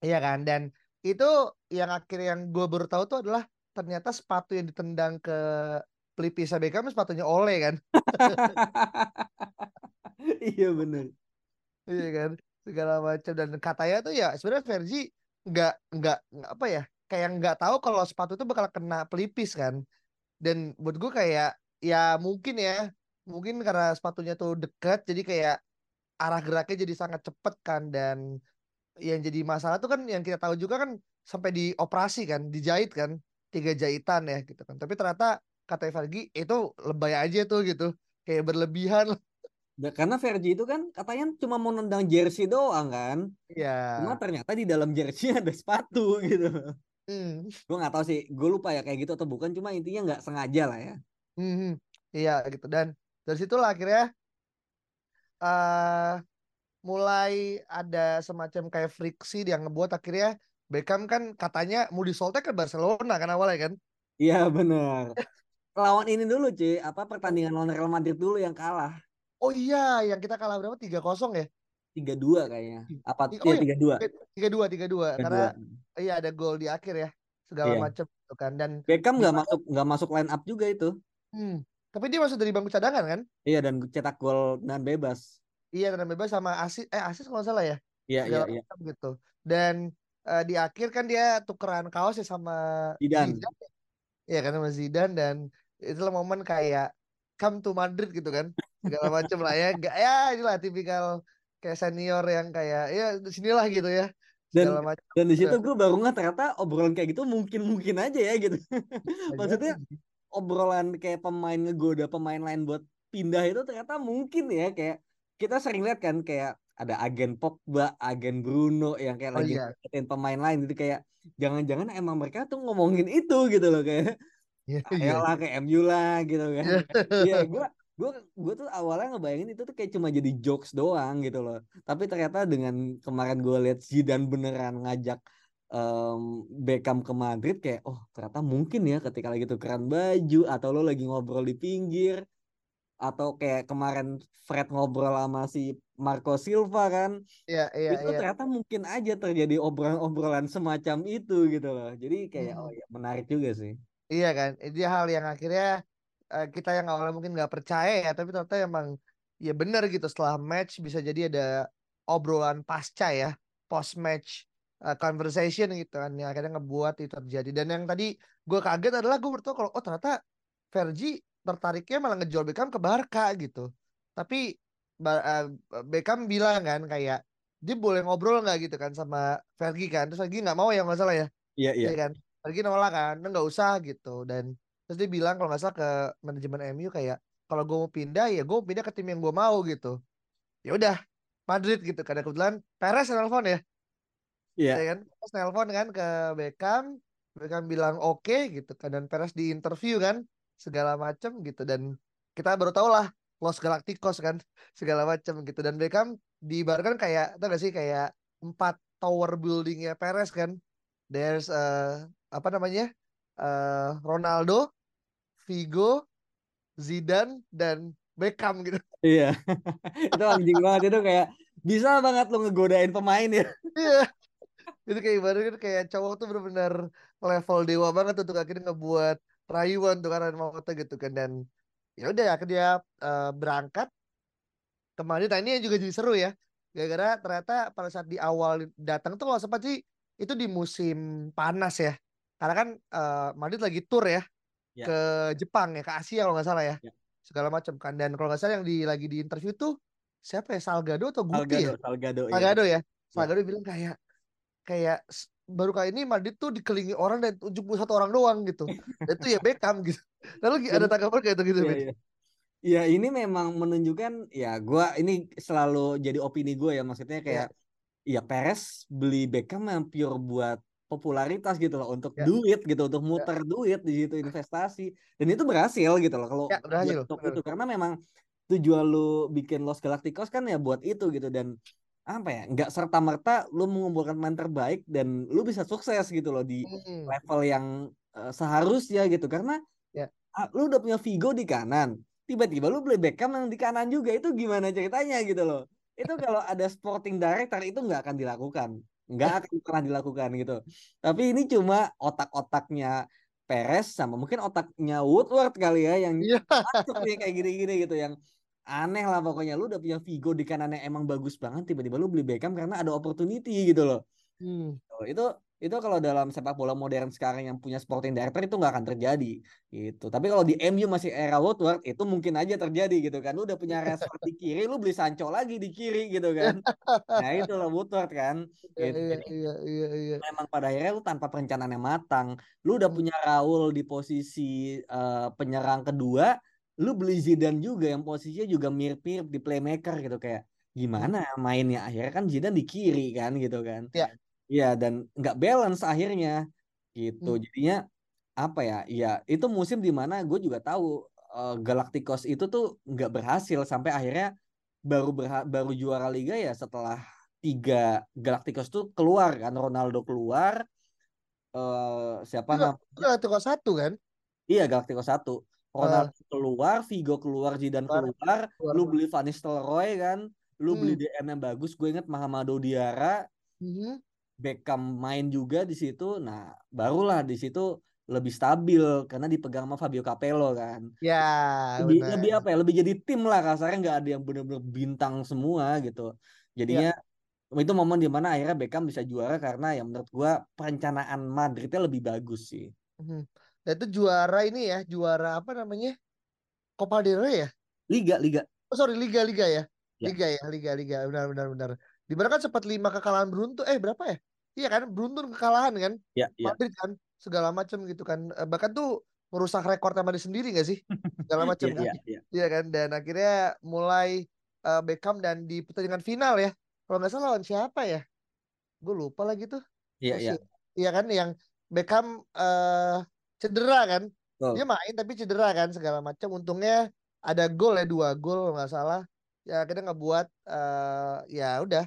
Iya kan? Dan itu yang akhir yang gue baru tahu tuh adalah ternyata sepatu yang ditendang ke pelipisnya Beckham sepatunya Ole kan. iya bener. Iya kan? Segala macam dan katanya tuh ya sebenarnya nggak nggak nggak apa ya kayak nggak tahu kalau sepatu itu bakal kena pelipis kan? Dan buat gue kayak ya mungkin ya mungkin karena sepatunya tuh dekat jadi kayak arah geraknya jadi sangat cepet kan? Dan yang jadi masalah tuh kan yang kita tahu juga kan sampai dioperasi kan? Dijahit kan? Tiga jahitan ya gitu kan? Tapi ternyata kata Vergi itu lebay aja tuh gitu kayak berlebihan karena Vergi itu kan katanya cuma mau nendang jersey doang kan. Iya. Cuma ternyata di dalam jersey ada sepatu gitu. Hmm. Gue nggak tahu sih, gue lupa ya kayak gitu atau bukan. Cuma intinya nggak sengaja lah ya. Hmm. Iya gitu dan dari situ lah akhirnya uh, mulai ada semacam kayak friksi yang ngebuat akhirnya Beckham kan katanya mau disoltek ke Barcelona kan awalnya kan. Iya benar. Lawan ini dulu cuy, apa pertandingan lawan Real Madrid dulu yang kalah. Oh iya, yang kita kalah berapa? Tiga kosong ya? Tiga dua kayaknya. Apa? Oh, ya tiga dua. Tiga dua, tiga dua. Karena iya ada gol di akhir ya, segala iya. macam gitu kan. Dan Beckham nggak masuk nggak masuk line up juga itu. Hmm. Tapi dia masuk dari bangku cadangan kan? Iya dan cetak gol dan bebas. Iya dan bebas sama asis eh asis kalau salah ya. Iya iya iya. Gitu. Dan uh, di akhir kan dia tukeran kaos ya sama Zidane. Zidane. Iya kan sama Zidane dan itulah momen kayak come to Madrid gitu kan segala macam lah ya gak ya inilah tipikal kayak senior yang kayak ya sinilah gitu ya dan macam. dan di situ gue baru nggak ternyata obrolan kayak gitu mungkin mungkin aja ya gitu maksudnya obrolan kayak pemain ngegoda pemain lain buat pindah itu ternyata mungkin ya kayak kita sering lihat kan kayak ada agen Pogba, agen Bruno yang kayak oh, lagi iya. pemain lain gitu kayak jangan-jangan emang mereka tuh ngomongin itu gitu loh kayak Iya, iya. lah ke MU lah gitu kan. Iya, gue gue gue tuh awalnya ngebayangin itu tuh kayak cuma jadi jokes doang gitu loh. Tapi ternyata dengan kemarin gue lihat Zidane beneran ngajak um, Beckham ke Madrid kayak oh ternyata mungkin ya ketika lagi tukeran baju atau lo lagi ngobrol di pinggir atau kayak kemarin Fred ngobrol sama si Marco Silva kan. Iya, iya, itu iya. ternyata mungkin aja terjadi obrolan-obrolan semacam itu gitu loh. Jadi kayak hmm. oh ya menarik juga sih. Iya kan, itu hal yang akhirnya uh, kita yang awalnya mungkin nggak percaya ya, tapi ternyata emang ya benar gitu setelah match bisa jadi ada obrolan pasca ya, post match uh, conversation gitu kan yang akhirnya ngebuat itu terjadi. Dan yang tadi gue kaget adalah gue bertahu kalau oh ternyata Vergi tertariknya malah ngejual Beckham ke Barca gitu. Tapi uh, Beckham bilang kan kayak dia boleh ngobrol nggak gitu kan sama Vergi kan, terus Vergi nggak mau ya nggak salah ya. Iya iya. Ya kan lagi nolak kan nggak usah gitu. Dan terus dia bilang kalau nggak salah ke manajemen MU kayak kalau gue mau pindah ya gue pindah ke tim yang gue mau gitu. Ya udah Madrid gitu karena kebetulan Perez nelfon ya. Iya. Yeah. kan? Perez nelfon kan ke Beckham. Beckham bilang oke okay, gitu kan. Dan Perez di interview kan segala macam gitu. Dan kita baru tahu lah Los Galacticos kan segala macam gitu. Dan Beckham diibarkan kayak tau gak sih kayak empat tower buildingnya Perez kan. There's uh, apa namanya uh, Ronaldo, Vigo, Zidane dan Beckham gitu. Iya, itu anjing banget itu kayak bisa banget lo ngegodain pemain ya. Iya, itu kayak ibaratnya kayak cowok tuh benar-benar level dewa banget untuk akhirnya ngebuat rayuan tuh karena mau gitu kan. Dan ya udah akhirnya uh, berangkat. Kemarin nah ini juga jadi seru ya. Gara-gara ternyata pada saat di awal datang tuh kalau sempat sih itu di musim panas ya karena kan uh, Madrid lagi tour ya, ya. ke Jepang ya ke Asia kalau nggak salah ya, ya. segala macam kan. Dan kalau nggak salah yang di lagi di interview tuh siapa ya? Salgado atau Guti Salgado, ya? Salgado, Salgado ya, ya. Salgado ya. bilang kayak kayak baru kali ini Madrid tuh dikelilingi orang dan 71 orang doang gitu. Dan itu ya Beckham gitu. Lalu ada tanggapan kayak itu gitu ya, ya. ya ini memang menunjukkan ya gue ini selalu jadi opini gue ya. Maksudnya kayak ya, ya Perez beli Beckham yang pure buat popularitas gitu loh untuk ya. duit gitu untuk ya. muter ya. duit di situ investasi dan itu berhasil gitu loh kalau ya, berhasil. untuk itu karena memang tujuan lu bikin Los Galacticos kan ya buat itu gitu dan apa ya nggak serta merta lu mengumpulkan pemain terbaik dan lu bisa sukses gitu loh di hmm. level yang uh, seharusnya gitu karena ya. uh, lu udah punya Vigo di kanan tiba-tiba lu beli Beckham yang di kanan juga itu gimana ceritanya gitu loh itu kalau ada sporting director itu nggak akan dilakukan nggak akan pernah dilakukan gitu. Tapi ini cuma otak-otaknya Perez sama mungkin otaknya Woodward kali ya yang nih kayak gini-gini gitu. Yang aneh lah pokoknya. Lu udah punya Vigo di kanannya emang bagus banget tiba-tiba lu beli Beckham karena ada opportunity gitu loh. Hmm. Tuh, Itu itu kalau dalam sepak bola modern sekarang yang punya sporting director itu nggak akan terjadi gitu. Tapi kalau di MU masih era Woodward itu mungkin aja terjadi gitu kan. Lu udah punya Rashford di kiri, lu beli Sancho lagi di kiri gitu kan. Nah itu loh Woodward kan. Iya, Gitu. iya, iya, iya, iya. memang pada akhirnya lu tanpa perencanaan yang matang. Lu udah Hmm. punya Raul di posisi eh, penyerang kedua, lu beli Zidane juga yang posisinya juga mirip-mirip di playmaker gitu kayak gimana mainnya akhirnya kan Zidane di kiri kan gitu kan. Ya. Iya dan nggak balance akhirnya gitu. Hmm. Jadinya apa ya? Ya itu musim di mana gue juga tahu eh, Galacticos itu tuh nggak berhasil sampai akhirnya baru berha- baru juara liga ya setelah tiga Galacticos tuh keluar kan Ronaldo keluar eh siapa namanya Galacticos satu kan? iya Galacticos satu Ronaldo keluar Vigo keluar Zidane Keluar, keluar keluar. lu beli Van Nistelrooy kan lu beli Hmm. DM yang bagus gue inget Mahamadou Diarra Mhm. Beckham main juga di situ nah barulah di situ lebih stabil karena dipegang sama Fabio Capello kan Ya, lebih lebih apa ya lebih jadi tim lah kasarnya nggak ada yang benar-benar bintang semua gitu jadinya itu momen di mana akhirnya Beckham bisa juara karena ya menurut gua perencanaan Madridnya lebih bagus sih Mhm. Dan itu juara ini ya, juara apa namanya? Copa del Rey ya? liga liga Oh sorry, Liga Liga ya? Ya. Liga ya, Liga Liga, benar benar benar. Di mana kan sempat lima kekalahan beruntun, eh berapa ya? Iya kan, beruntun kekalahan kan? ya ya Madrid kan, segala macam gitu kan. Eh, Bahkan tuh merusak rekor Madrid sendiri gak sih? Segala macam ya kan? ya ya Iya kan, dan akhirnya mulai eh, Beckham dan di pertandingan final ya, kalau nggak salah lawan siapa ya? Gue lupa lagi tuh. iya Terus ya ya- Iya kan, yang Beckham eh cedera kan? Betul. Dia main tapi cedera kan segala macam. Untungnya ada gol ya dua gol nggak salah. Ya akhirnya ngebuat eh ya udah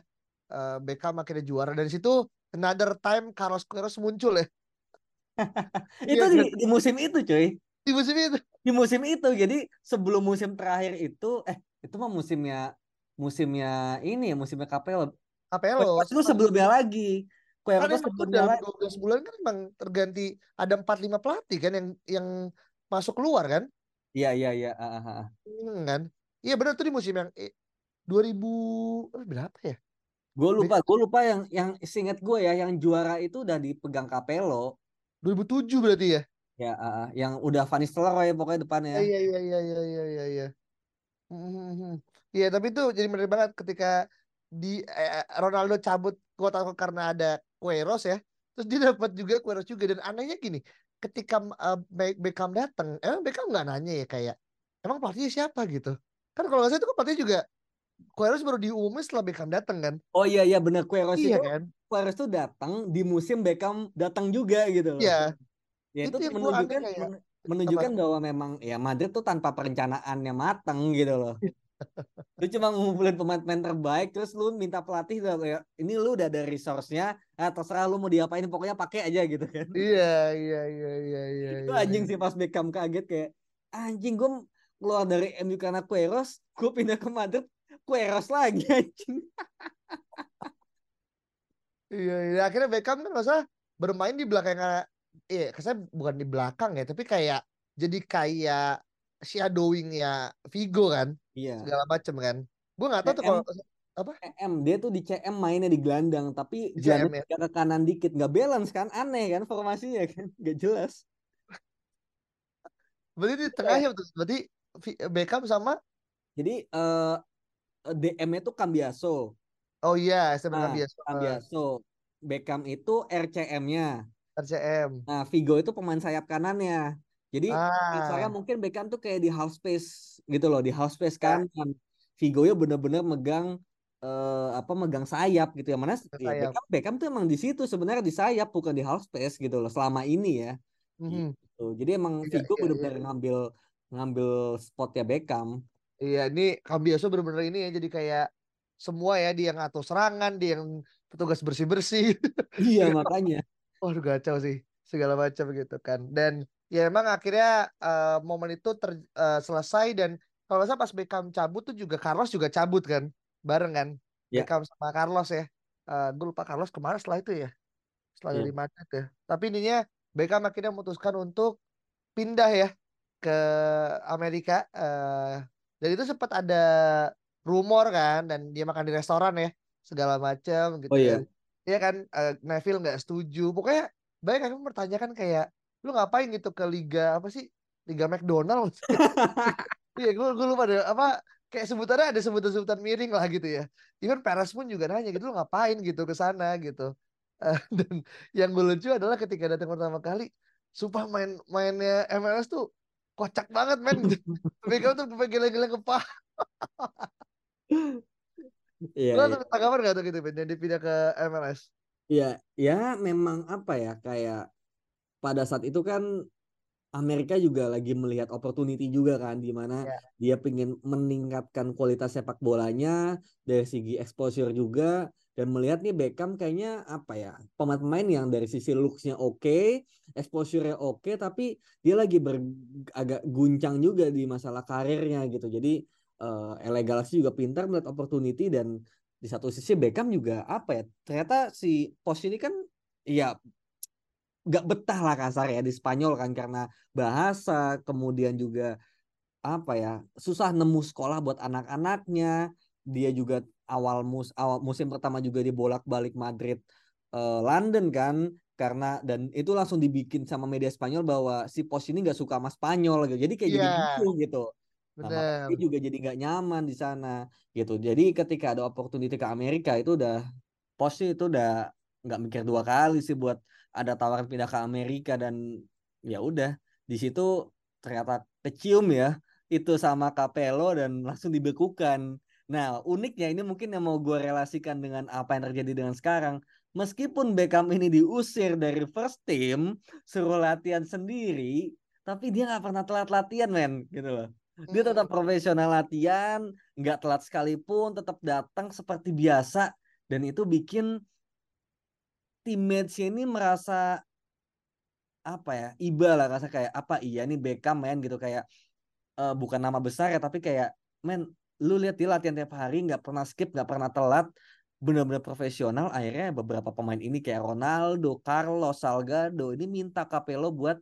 eh, Beckham akhirnya juara dari situ. Another time Carlos Queiroz muncul ya itu Iya, di, kan? di musim itu cuy di musim itu. di musim itu jadi sebelum musim terakhir itu eh itu mah musimnya musimnya ini ya musimnya Capello Capello. Itu sebelumnya lagi Kan Queiroz tuh sebelumnya dalam lagi 12 bulan kan emang terganti ada 4-5 pelatih kan yang yang masuk keluar kan? iya iya iya ah. Hmm, kan? Iya benar tuh di musim yang eh, 2000 eh, berapa ya? Gue lupa, gue lupa yang yang seingat gue ya, yang juara itu udah dipegang Capello, 2007 berarti ya? ya, ah, yang udah Van Nistelrooy pokoknya depannya. Iya iya iya iya iya iya iya. Iya tapi itu jadi menarik banget ketika di eh, Ronaldo cabut kuota karena ada Queiroz ya. Terus dia dapat juga Queiroz juga dan anehnya gini, ketika eh, Be- Beckham datang, emang Beckham nggak nanya ya kayak emang pelatihnya siapa gitu. Kan kalau nggak salah itu kan pelatih juga Queiroz baru diumumin setelah Beckham datang kan. Oh iya iya bener Queiroz Iya itu, kan? Queiroz tuh datang di musim Beckham datang juga gitu loh. Iya. Ya itu, Itu menunjukkan kayak, men- menunjukkan bahwa memang ya Madrid tuh tanpa perencanaannya matang gitu loh. lu cuma ngumpulin pemain-pemain terbaik terus lu minta pelatih kayak ini lu udah ada resource-nya, ah, terserah lu mau diapain pokoknya pakai aja gitu kan. Iya iya iya iya iya. itu iya, anjing iya. sih pas Beckham kaget kayak anjing gue keluar dari MU karena Queiroz gue pindah ke Madrid Queiroz lagi anjing Iya, iya. Akhirnya Beckham kan masa bermain di belakang iya, kesannya bukan di belakang ya, tapi kayak jadi kayak shadowing ya Vigo kan, iya segala macem kan. Gue nggak tahu tuh kalau CM dia tuh di CM mainnya di gelandang tapi CM ya. ke kanan dikit nggak balance kan aneh kan formasinya kan nggak jelas berarti di tengahnya betul. Berarti Beckham sama jadi eh DM-nya tuh Cambiaso oh iya, SM nah biasa Cambiaso Beckham itu RCM-nya RCM. nah Vigo itu pemain sayap kanannya jadi Ah, mungkin Beckham tuh kayak di half space gitu loh di half space Ya. kanan Vigo ya bener-bener megang eh, apa megang sayap gitu ya mana ya, sayap. Beckham Beckham tuh emang di situ sebenarnya di sayap bukan di half space gitu loh selama ini ya mhm. gitu. jadi emang Iya, Vigo iya, bener-bener iya. ngambil ngambil spotnya Beckham Iya, ini Cambiaso bener-bener ini ya, jadi kayak semua ya dia yang ngatur serangan, dia yang petugas bersih-bersih. iya makanya Waduh kacau sih segala macam gitu kan dan ya emang akhirnya eh, momen itu ter, eh, selesai dan kalau nggak salah pas Beckham cabut tuh juga Carlos juga cabut kan bareng kan Ya. Beckham sama Carlos ya Eh gue lupa Carlos ke mana setelah itu ya setelah Iya. dari Madrid ya tapi ininya Beckham akhirnya memutuskan untuk pindah ya ke Amerika uh, dan itu sempat ada rumor kan dan dia makan di restoran ya segala macam gitu. Oh, iya. ya kan uh, Neville nggak setuju. Pokoknya banyak yang mempertanyakan kayak lu ngapain gitu ke liga apa sih liga McDonald iya gue gue lupa deh apa kayak sebutannya ada sebutan-sebutan miring lah gitu ya. Even Perez pun juga nanya gitu lu ngapain gitu ke sana? gitu. Uh, dan yang gue lucu adalah ketika datang pertama kali sumpah main mainnya MLS tuh kocak banget men Beckham tuh gila-gila kepala Iya. Lo iya. tanggapan gak tuh gitu Ben, yang dipindah ke MLS? Iya, ya memang apa ya kayak pada saat itu kan Amerika juga lagi melihat opportunity juga kan di mana yeah. dia pengen meningkatkan kualitas sepak bolanya dari segi exposure juga dan melihat nih Beckham kayaknya apa ya pemain-pemain yang dari sisi looksnya oke, okay, exposure-nya oke, okay, tapi dia lagi ber, agak guncang juga di masalah karirnya gitu. Jadi uh, LA Galaxy juga pintar melihat opportunity dan di satu sisi Beckham juga apa ya ternyata si pos ini kan ya nggak betah lah kasar ya di Spanyol kan karena bahasa kemudian juga apa ya susah nemu sekolah buat anak-anaknya dia juga awal mus awal musim pertama juga dibolak-balik Madrid uh, London kan karena dan itu langsung dibikin sama media Spanyol bahwa si pos ini nggak suka sama Spanyol gitu jadi kayak yeah. jadi gitu gitu Nah, dia juga jadi nggak nyaman di sana gitu. Jadi ketika ada opportunity ke Amerika itu udah posnya itu udah nggak mikir dua kali sih buat ada tawaran pindah ke Amerika dan ya udah di situ ternyata kecium ya itu sama Capello dan langsung dibekukan. Nah uniknya ini mungkin yang mau gue relasikan dengan apa yang terjadi dengan sekarang. Meskipun Beckham ini diusir dari first team, suruh latihan sendiri, tapi dia nggak pernah telat latihan men gitu loh dia tetap profesional latihan nggak telat sekalipun tetap datang seperti biasa dan itu bikin teammates ini merasa apa ya iba lah rasa kayak apa iya nih Beckham main gitu. Kayak uh, bukan nama besar ya tapi kayak men lu lihat dia latihan tiap hari nggak pernah skip nggak pernah telat benar-benar profesional akhirnya beberapa pemain ini kayak Ronaldo, Carlos Salgado ini minta Capello buat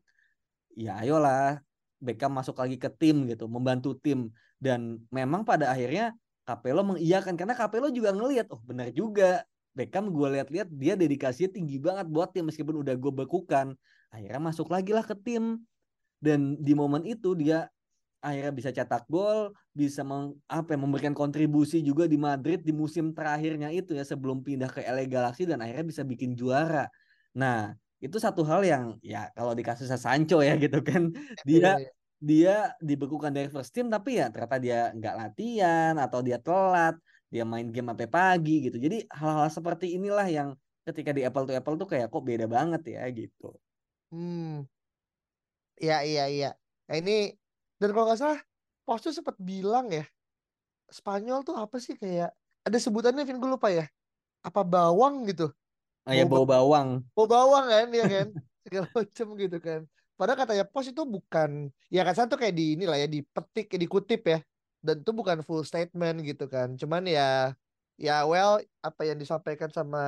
ya ayolah Beckham masuk lagi ke tim gitu, membantu tim. Dan memang pada akhirnya Capello mengiyakan karena Capello juga ngelihat oh benar juga Beckham gue lihat-lihat dia dedikasinya tinggi banget buat tim meskipun udah gue bekukan akhirnya masuk lagi lah ke tim dan di momen itu dia akhirnya bisa cetak gol, bisa meng, apa ya, memberikan kontribusi juga di Madrid di musim terakhirnya itu ya sebelum pindah ke LA Galaxy dan akhirnya bisa bikin juara. Nah, itu satu hal yang ya kalau di kasusnya Sancho ya gitu kan iya, dia iya. dia dibekukan dari first team tapi ya ternyata dia nggak latihan atau dia telat dia main game sampai pagi gitu jadi hal-hal seperti inilah yang ketika di Apple to Apple tuh kayak kok beda banget ya gitu hmm iya iya iya nah, ini dan kalau nggak salah Posto sempat bilang ya Spanyol tuh apa sih kayak ada sebutannya Vin gue lupa ya apa bawang gitu Oh ya bau bawang. Bau bawang kan ya kan. Segala macam gitu kan. Padahal katanya pos itu bukan ya kan satu kayak di inilah ya dipetik dikutip ya. Dan itu bukan full statement gitu kan. Cuman ya ya well apa yang disampaikan sama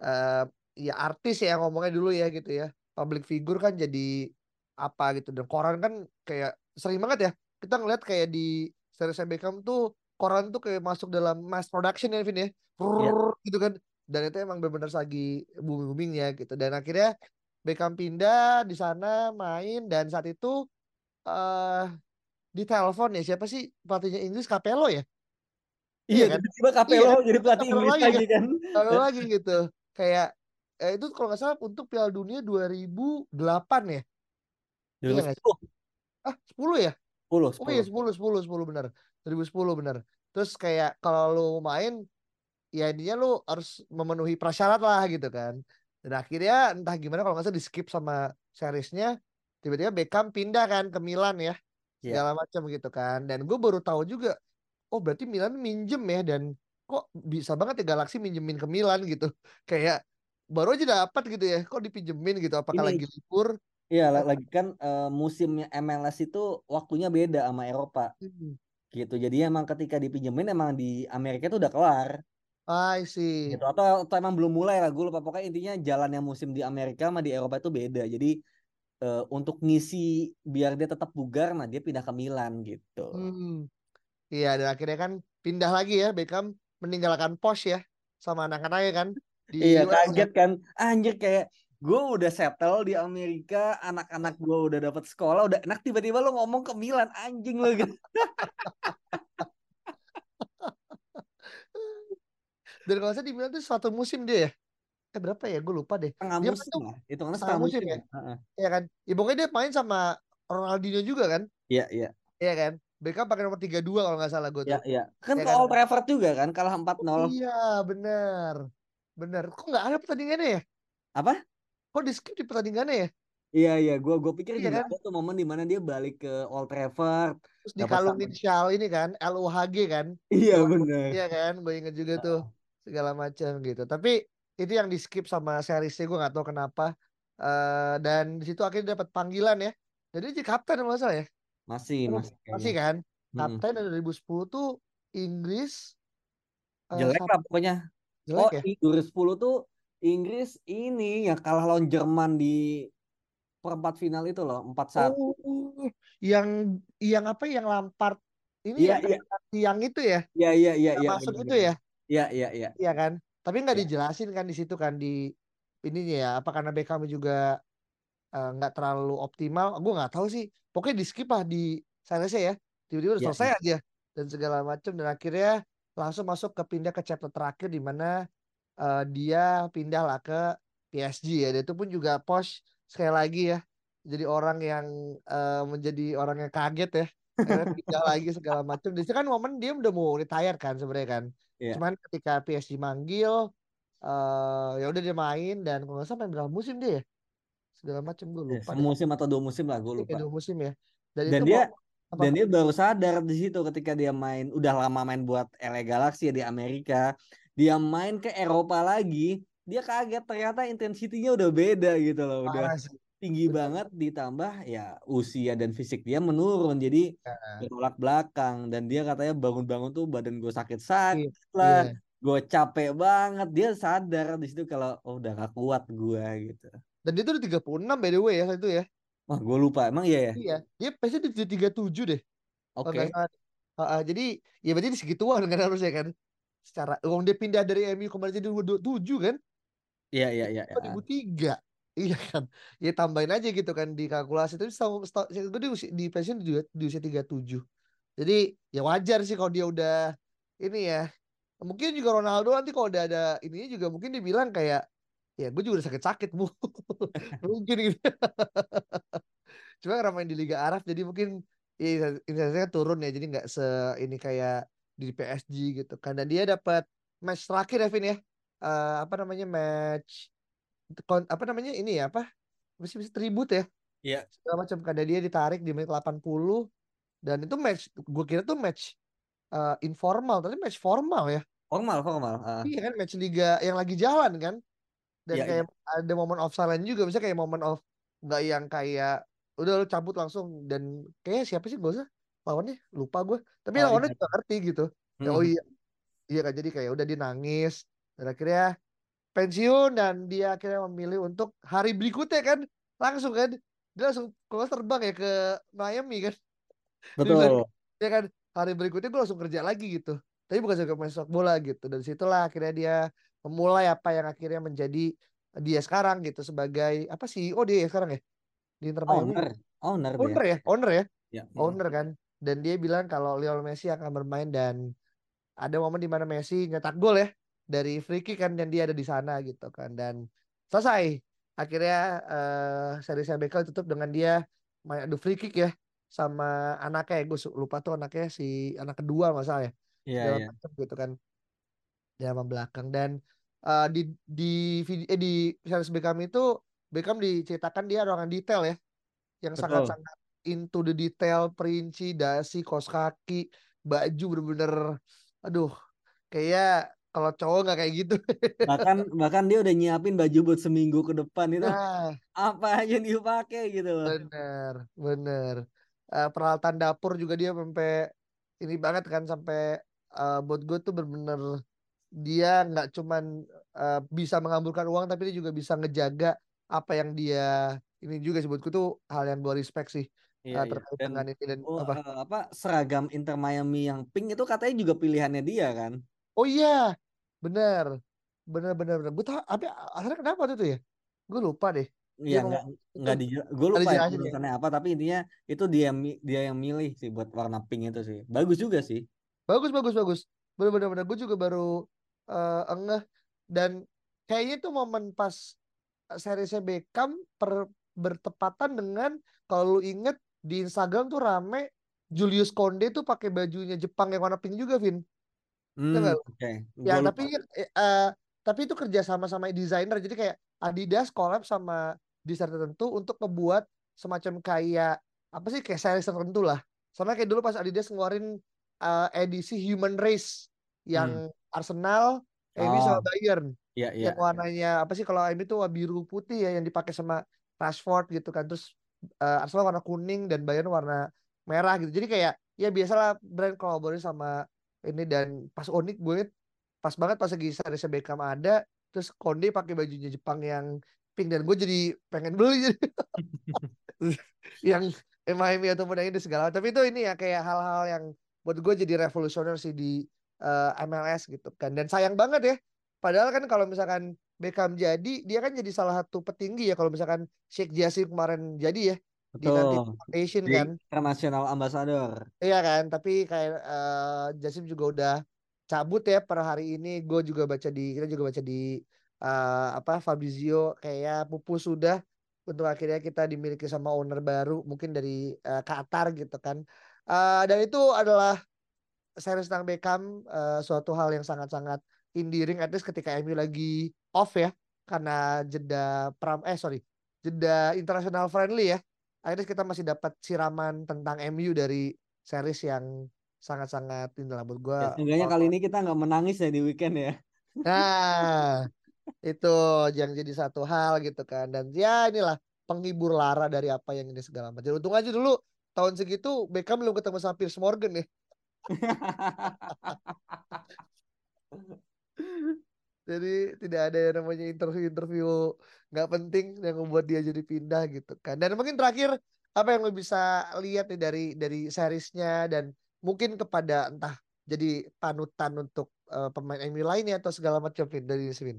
uh, ya artis ya ngomongnya dulu ya gitu ya. Public figure kan jadi apa gitu dan koran kan kayak sering banget ya kita ngeliat kayak di series Beckham tuh koran tuh kayak masuk dalam mass production ya Vin ya. Yeah. gitu kan dan itu emang benar-benar lagi booming boomingnya gitu dan akhirnya Beckham pindah di sana main dan saat itu uh, di telepon ya siapa sih pelatihnya Inggris? Capello ya? Iya, iya kan? tiba-tiba Capello iya, jadi pelatih Inggris lagi, lagi kan? Capello lagi gitu. Kayak eh, itu kalau nggak salah untuk Piala Dunia 2008 ya? 2010 iya ah 10 ya? 10, 10. Oh iya 10 10 10 benar. 2010 benar. Terus kayak kalau lu main ya intinya lu harus memenuhi prasyarat lah gitu kan. Dan akhirnya entah gimana kalau nggak salah di skip sama seriesnya tiba-tiba Beckham pindah kan ke Milan ya yeah. segala macam gitu kan. Dan gue baru tahu juga oh berarti Milan minjem ya dan kok bisa banget ya Galaxy minjemin ke Milan gitu. Kayak baru aja dapat gitu ya kok dipinjemin gitu apakah Ini, lagi libur? iya lagi kan uh, musimnya MLS itu waktunya beda sama Eropa. Hmm. gitu jadi emang ketika dipinjemin emang di Amerika itu udah kelar. I see. gitu atau, atau emang belum mulai lah gue lupa. Pokoknya intinya jalannya musim di Amerika sama di Eropa itu beda. Jadi eh, untuk ngisi biar dia tetap bugar nah dia pindah ke Milan gitu Hmm. Iya, dan akhirnya kan pindah lagi ya Beckham meninggalkan Posh ya sama anak-anaknya kan di iya US kaget kan anjir kayak gue udah settle di Amerika anak-anak gue udah dapat sekolah udah enak tiba-tiba lo ngomong ke Milan anjing lo gitu Dan kalau saya di Milan tuh suatu musim dia ya. Eh berapa ya? Gue lupa deh. setengah Dia musim tuh lah hitungannya setengah setengah musim musim ya? ya Heeh. Iya kan? Ya pokoknya dia main sama Ronaldinho juga kan? iya iya Iya kan? Beckham pakai nomor 32 kalau nggak salah gue iya tuh. iya kan Ya ke kan? Old Trafford juga kan kalah 4-0 Iya, bener. Bener. Kok nggak ada pertandingannya ya? apa Kok di skip di pertandingannya ya? Iya iya, gua gua pikir Iya juga kan? ada tuh momen di mana dia balik ke Old Trafford. Terus dikalungin sama- shawl ini kan, LUHG kan? Iya bener. Iya kan? Gue inget juga tuh segala macam gitu. Tapi itu yang di skip sama seriesnya gue nggak tahu kenapa. Eh dan di situ akhirnya dapat panggilan ya. Jadi jadi kapten kalau nggak salah ya. Masih Oh, masih Masih kan? Mm-mm. Kapten dari 2010 tuh Inggris eh, Jelek lah pokoknya. jelek Oh, ya. di 2010 tuh Inggris ini yang kalah lawan Jerman di perempat final itu loh, 4-1. Oh, yang yang apa yang Lampard ini Iya, ya iya. yang itu ya, Iya iya iya yang iya. masuk bener, itu ya. Iya iya iya. Iya kan? Tapi nggak Iya. dijelasin kan di situ kan di ininya ya. Apa karena Beckham juga eh, nggak terlalu optimal? Gue nggak tahu sih. Pokoknya di skip lah di seriesnya ya. Tiba-tiba udah Iya, selesai aja dan segala macam dan akhirnya langsung masuk ke pindah ke chapter terakhir di mana eh, dia pindah lah ke PSG ya. Dan itu pun juga Posh sekali lagi ya. Jadi orang yang eh, menjadi orang yang kaget ya. Akhirnya pindah lagi segala macam. Di situ kan momen dia udah mau retire kan sebenarnya kan. Iya. Cuman ketika PSG manggil eh ya udah dia main dan kalau nggak salah main berapa musim dia ya? Segala macam gue Eh, lupa deh. Semusim atau dua musim lah, gue Iya, lupa. dua musim ya. Dan, Dan itu dia apa? dan dia baru sadar di situ ketika dia main udah lama main buat LA Galaxy ya di Amerika dia main ke Eropa lagi dia kaget ternyata intensitinya udah beda gitu loh udah parah sih. Tinggi Bener. banget ditambah ya usia dan fisik dia menurun jadi bertolak belakang dan dia katanya bangun-bangun tuh badan gue sakit-sakit Iya. lah Iya. gue capek banget dia sadar di situ kalau oh udah gak kuat gue gitu Dan dia tuh udah 36 by the way ya itu ya. wah gue lupa emang iya ya Iya. Dia PSG di 37 deh. oke salah. Heeh, jadi ya berarti di segituan kan harusnya kan. Secara uang dia pindah dari MU kemarin jadi 27 kan? iya iya iya iya. 2003. Iya kan. Ya tambahin aja gitu kan di kalkulasi. Tapi setahu setahu gue di usia di pensiun di, di usia 37. Jadi ya wajar sih kalau dia udah ini ya. Mungkin juga Ronaldo nanti kalau udah ada ininya juga mungkin dia bilang kayak ya gue juga udah sakit-sakit bu. mungkin gitu. Cuma karena main di Liga Arab jadi mungkin ya, intensitasnya turun ya. Jadi nggak se ini kayak di PSG gitu kan. Dan dia dapat match terakhir ya Vin ya. Eh, apa namanya match kon- apa namanya ini ya apa masih bisa tribut ya Iya. segala macam karena dia ditarik di menit 80 dan itu match gue kira tuh match eh, informal tapi match formal ya formal formal ah. iya kan match liga yang lagi jalan kan dan Iya, kayak ada momen off silent juga bisa kayak momen off nggak yang kayak udah lu cabut langsung dan kayak siapa sih gue usah lawannya lupa gue tapi Oh, lawannya iya. juga ngerti gitu ya, oh Mhm. iya iya kan jadi kayak udah dia nangis dan akhirnya pensiun dan dia akhirnya memilih untuk hari berikutnya kan langsung kan. Dia langsung kalau terbang ya ke Miami kan. Betul. ya kan hari berikutnya gue langsung kerja lagi gitu. Tapi bukan sebagai pemain sepak bola gitu. Dan situlah akhirnya dia memulai apa yang akhirnya menjadi dia sekarang gitu sebagai apa sih oh dia ya sekarang ya? Di Inter Miami. Owner. Owner owner ya? Owner ya ya. Owner kan. Dan dia bilang kalau Lionel Messi akan bermain dan ada momen di mana Messi nyetak gol ya dari free kick kan dan dia ada di sana gitu kan. Dan selesai. Akhirnya eh seri Beckham tutup dengan dia main adu free kick ya sama anaknya ya. Gue lupa tuh anaknya si anak kedua masalah ya. Iya segala iya. macam gitu kan. Di halaman belakang. Dan eh, di di video eh, di series Beckham itu Beckham diceritakan dia orang yang detail ya. Yang Betul. sangat-sangat into the detail perinci dasi kos kaki baju bener-bener aduh kayak kalau cowok nggak kayak gitu. Bahkan bahkan dia udah nyiapin baju buat seminggu ke depan itu nah. apa aja yang dipakai gitu loh. Bener bener. Eh, peralatan dapur juga dia sampai ini banget kan sampai eh, buat gue tuh bener-bener dia nggak cuman uh, bisa mengamburkan uang tapi dia juga bisa ngejaga apa yang dia ini juga sebutku tuh hal yang gue respect sih Iya, uh, iya. terkait Dan dengan ini dan oh, apa. apa seragam Inter Miami yang pink itu katanya juga pilihannya dia kan? oh iya bener. Bener bener bener. Gue tau apa akhirnya kenapa tuh tuh ya? Gue lupa deh. Iya nggak itu nggak di gue lupa ya dijelasin ya? apa tapi intinya itu dia dia yang milih sih buat warna pink itu sih. Bagus juga sih. Bagus bagus bagus. Bener bener bener. Gue juga baru uh, engeh. Dan kayaknya tuh momen pas seriesnya Beckham per, bertepatan dengan kalau lu inget di Instagram tuh rame Julius Konde tuh pakai bajunya Jepang yang warna pink juga Vin hmm nggak? lu? oke. Ya lupa. tapi eh, tapi itu kerja sama sama desainer. Jadi kayak Adidas collab sama desainer tertentu untuk ngebuat semacam kayak apa sih kayak series tertentu lah. Sama kayak dulu pas Adidas ngeluarin eh, edisi Human Race hmm. Yang Arsenal, MU sama oh. Bayern. Iya iya yang warnanya apa sih kalau MU tuh biru putih ya yang dipakai sama Rashford gitu kan. Terus eh, Arsenal warna kuning dan Bayern warna merah gitu. Jadi kayak ya biasalah brand kolaborasi sama ini dan pas unik gue pas banget pas lagi series Beckham ada terus Konde pakai bajunya Jepang yang pink dan gue jadi pengen beli. Jadi yang Miami ataupun yang ini segala tapi itu ini ya kayak hal-hal yang buat gue jadi revolusioner sih di eh, MLS gitu kan. Dan sayang banget ya padahal kan kalau misalkan Beckham jadi dia kan jadi salah satu petinggi ya kalau misalkan Sheikh Jassim kemarin jadi ya di nanti betul. Foundation di kan. international ambassador. Iya kan tapi kayak eh, Jassim juga udah cabut ya per hari ini. Gue juga baca di kita juga baca di eh, apa Fabrizio kayak pupus sudah untuk akhirnya kita dimiliki sama owner baru mungkin dari eh, Qatar gitu kan. Eh, dan itu adalah series tentang Beckham eh, suatu hal yang sangat-sangat endearing at least ketika MU lagi off ya karena jeda pram eh sorry jeda international friendly ya akhirnya kita masih dapat siraman tentang MU dari series yang sangat-sangat ini lah buat gue ya seenggaknya kali ini kita nggak menangis ya di weekend ya. Nah itu yang jadi satu hal gitu kan. Dan ya inilah penghibur lara dari apa yang ini segala macam. Untung aja dulu tahun segitu Beckham belum ketemu sama Piers Morgan ya Jadi tidak ada yang namanya interview-interview nggak penting yang membuat dia jadi pindah gitu kan. Dan mungkin terakhir apa yang lo bisa lihat nih dari dari seriesnya dan mungkin kepada entah jadi panutan untuk eh, pemain MU lainnya atau segala macam Vin dari Vin.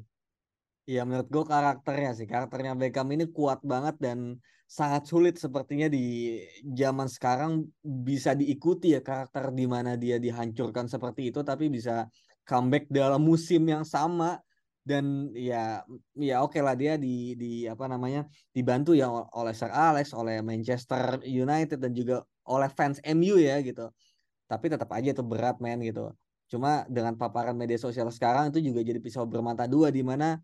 Ya menurut gue karakternya sih karakternya Beckham ini kuat banget dan sangat sulit sepertinya di zaman sekarang bisa diikuti ya karakter di mana dia dihancurkan seperti itu tapi bisa comeback dalam musim yang sama. Dan ya ya oke lah dia di di apa namanya dibantu ya oleh Sir Alex oleh Manchester United dan juga oleh fans MU ya gitu. Tapi tetap aja itu berat men gitu. Cuma dengan paparan media sosial sekarang itu juga jadi pisau bermata dua di mana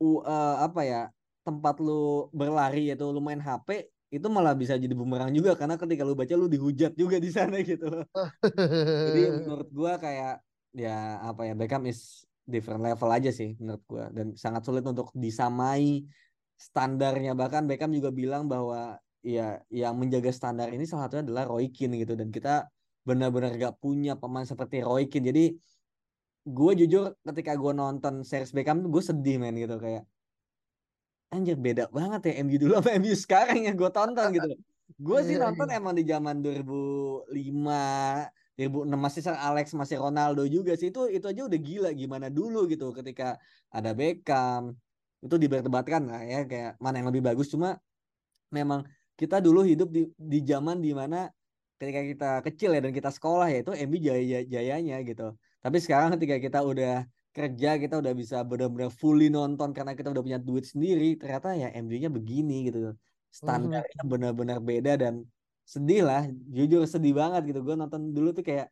u- eh, apa ya tempat lu berlari yaitu lu main HP itu malah bisa jadi bumerang juga. Karena ketika lu baca lu dihujat juga di sana gitu. Loh. Jadi menurut gua kayak ya apa ya Beckham is different level aja sih menurut gua. Dan sangat sulit untuk disamai standarnya. Bahkan Beckham juga bilang bahwa ya yang menjaga standar ini salah satunya adalah Roy Keane gitu. Dan kita benar-benar gak punya pemain seperti Roy Keane. Jadi gue jujur ketika gue nonton series Beckham tuh gue sedih men gitu. Kayak anjir beda banget ya MU dulu sama MU sekarang yang gue tonton gitu. Gue sih Iya, nonton iya. emang di zaman 2005 2006 masih Sir Alex masih Ronaldo juga sih. Itu itu aja udah gila gimana dulu gitu ketika ada Beckham. Itu diperdebatkan lah ya kayak mana yang lebih bagus. Cuma memang kita dulu hidup di di zaman di mana ketika kita kecil ya dan kita sekolah ya itu MU jaya jayanya gitu. Tapi sekarang ketika kita udah kerja kita udah bisa benar-benar fully nonton karena kita udah punya duit sendiri ternyata ya MU-nya begini gitu. Standarnya benar-benar beda dan sedih lah jujur sedih banget gitu. Gue nonton dulu tuh kayak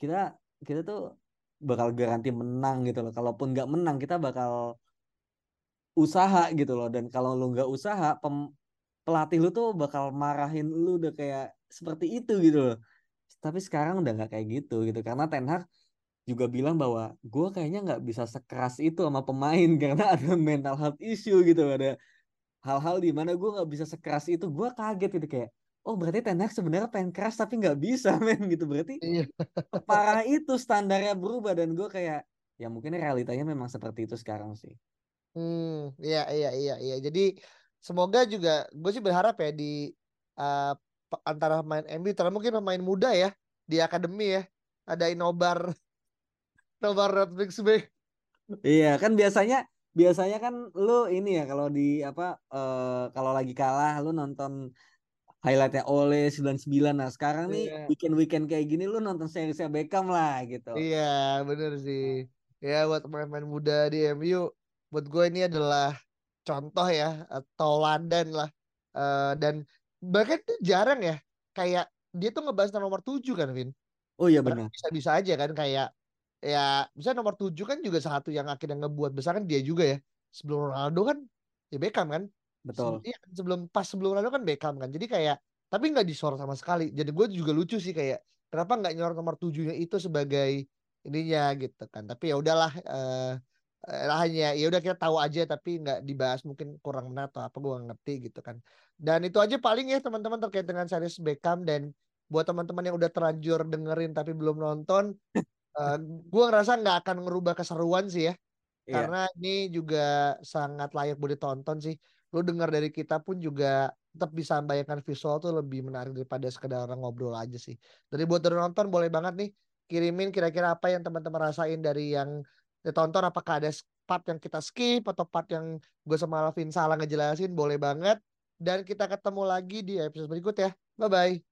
kita kita tuh bakal garanti menang gitu loh. Kalaupun nggak menang kita bakal usaha gitu loh. Dan kalau lu nggak usaha pem, pelatih lu tuh bakal marahin lu udah kayak seperti itu gitu loh. Tapi sekarang udah nggak kayak gitu gitu. Karena Ten Hag juga bilang bahwa gue kayaknya nggak bisa sekeras itu sama pemain karena ada mental health issue gitu ada hal-hal di mana gue nggak bisa sekeras itu. Gue kaget gitu kayak oh berarti Ten Hag sebenarnya pengen keras tapi nggak bisa men gitu berarti Iya. parah itu standarnya berubah dan gue kayak ya mungkin realitanya memang seperti itu sekarang sih Hmm, iya iya iya iya. Jadi semoga juga gue sih berharap ya di uh, antara pemain MU terutama mungkin pemain muda ya di akademi ya ada Inobar Inobar Bank. Iya kan biasanya biasanya kan lu ini ya kalau di apa uh, kalau lagi kalah lu nonton highlightnya oleh 99 nah sekarang nih yeah. weekend weekend kayak gini lu nonton seriesnya Beckham lah gitu. Iya bener sih. Ya buat pemain-pemain muda di MU buat gue ini adalah contoh ya tauladan lah. Uh, dan bahkan itu jarang ya kayak dia tuh ngebahas nomor tujuh kan Vin? Oh iya benar bisa-bisa aja kan kayak ya bisa nomor tujuh kan juga satu yang akhirnya ngebuat besar kan dia juga ya sebelum Ronaldo kan ya Beckham kan Betul. Iya, sebelum pas sebelum Ronaldo kan Beckham kan. Jadi kayak tapi nggak disorot sama sekali. Jadi gue juga lucu sih kayak kenapa nggak nyorot nomor tujuhnya itu sebagai ininya gitu kan. Tapi ya udahlah eh uh, hanya ya udah kita tahu aja tapi nggak dibahas mungkin kurang benar atau apa gue ngerti gitu kan. Dan itu aja paling ya teman-teman terkait dengan series Beckham dan buat teman-teman yang udah terlanjur dengerin tapi belum nonton, uh, gue ngerasa nggak akan ngerubah keseruan sih ya. Iya. Karena ini juga sangat layak buat ditonton sih lu dengar dari kita pun juga tetap bisa membayangkan visual tuh lebih menarik daripada sekedar orang ngobrol aja sih. Dari buat dari nonton boleh banget nih kirimin kira-kira apa yang teman-teman rasain dari yang ditonton apakah ada part yang kita skip atau part yang gue sama Alvin salah ngejelasin boleh banget dan kita ketemu lagi di episode berikut ya. Bye bye.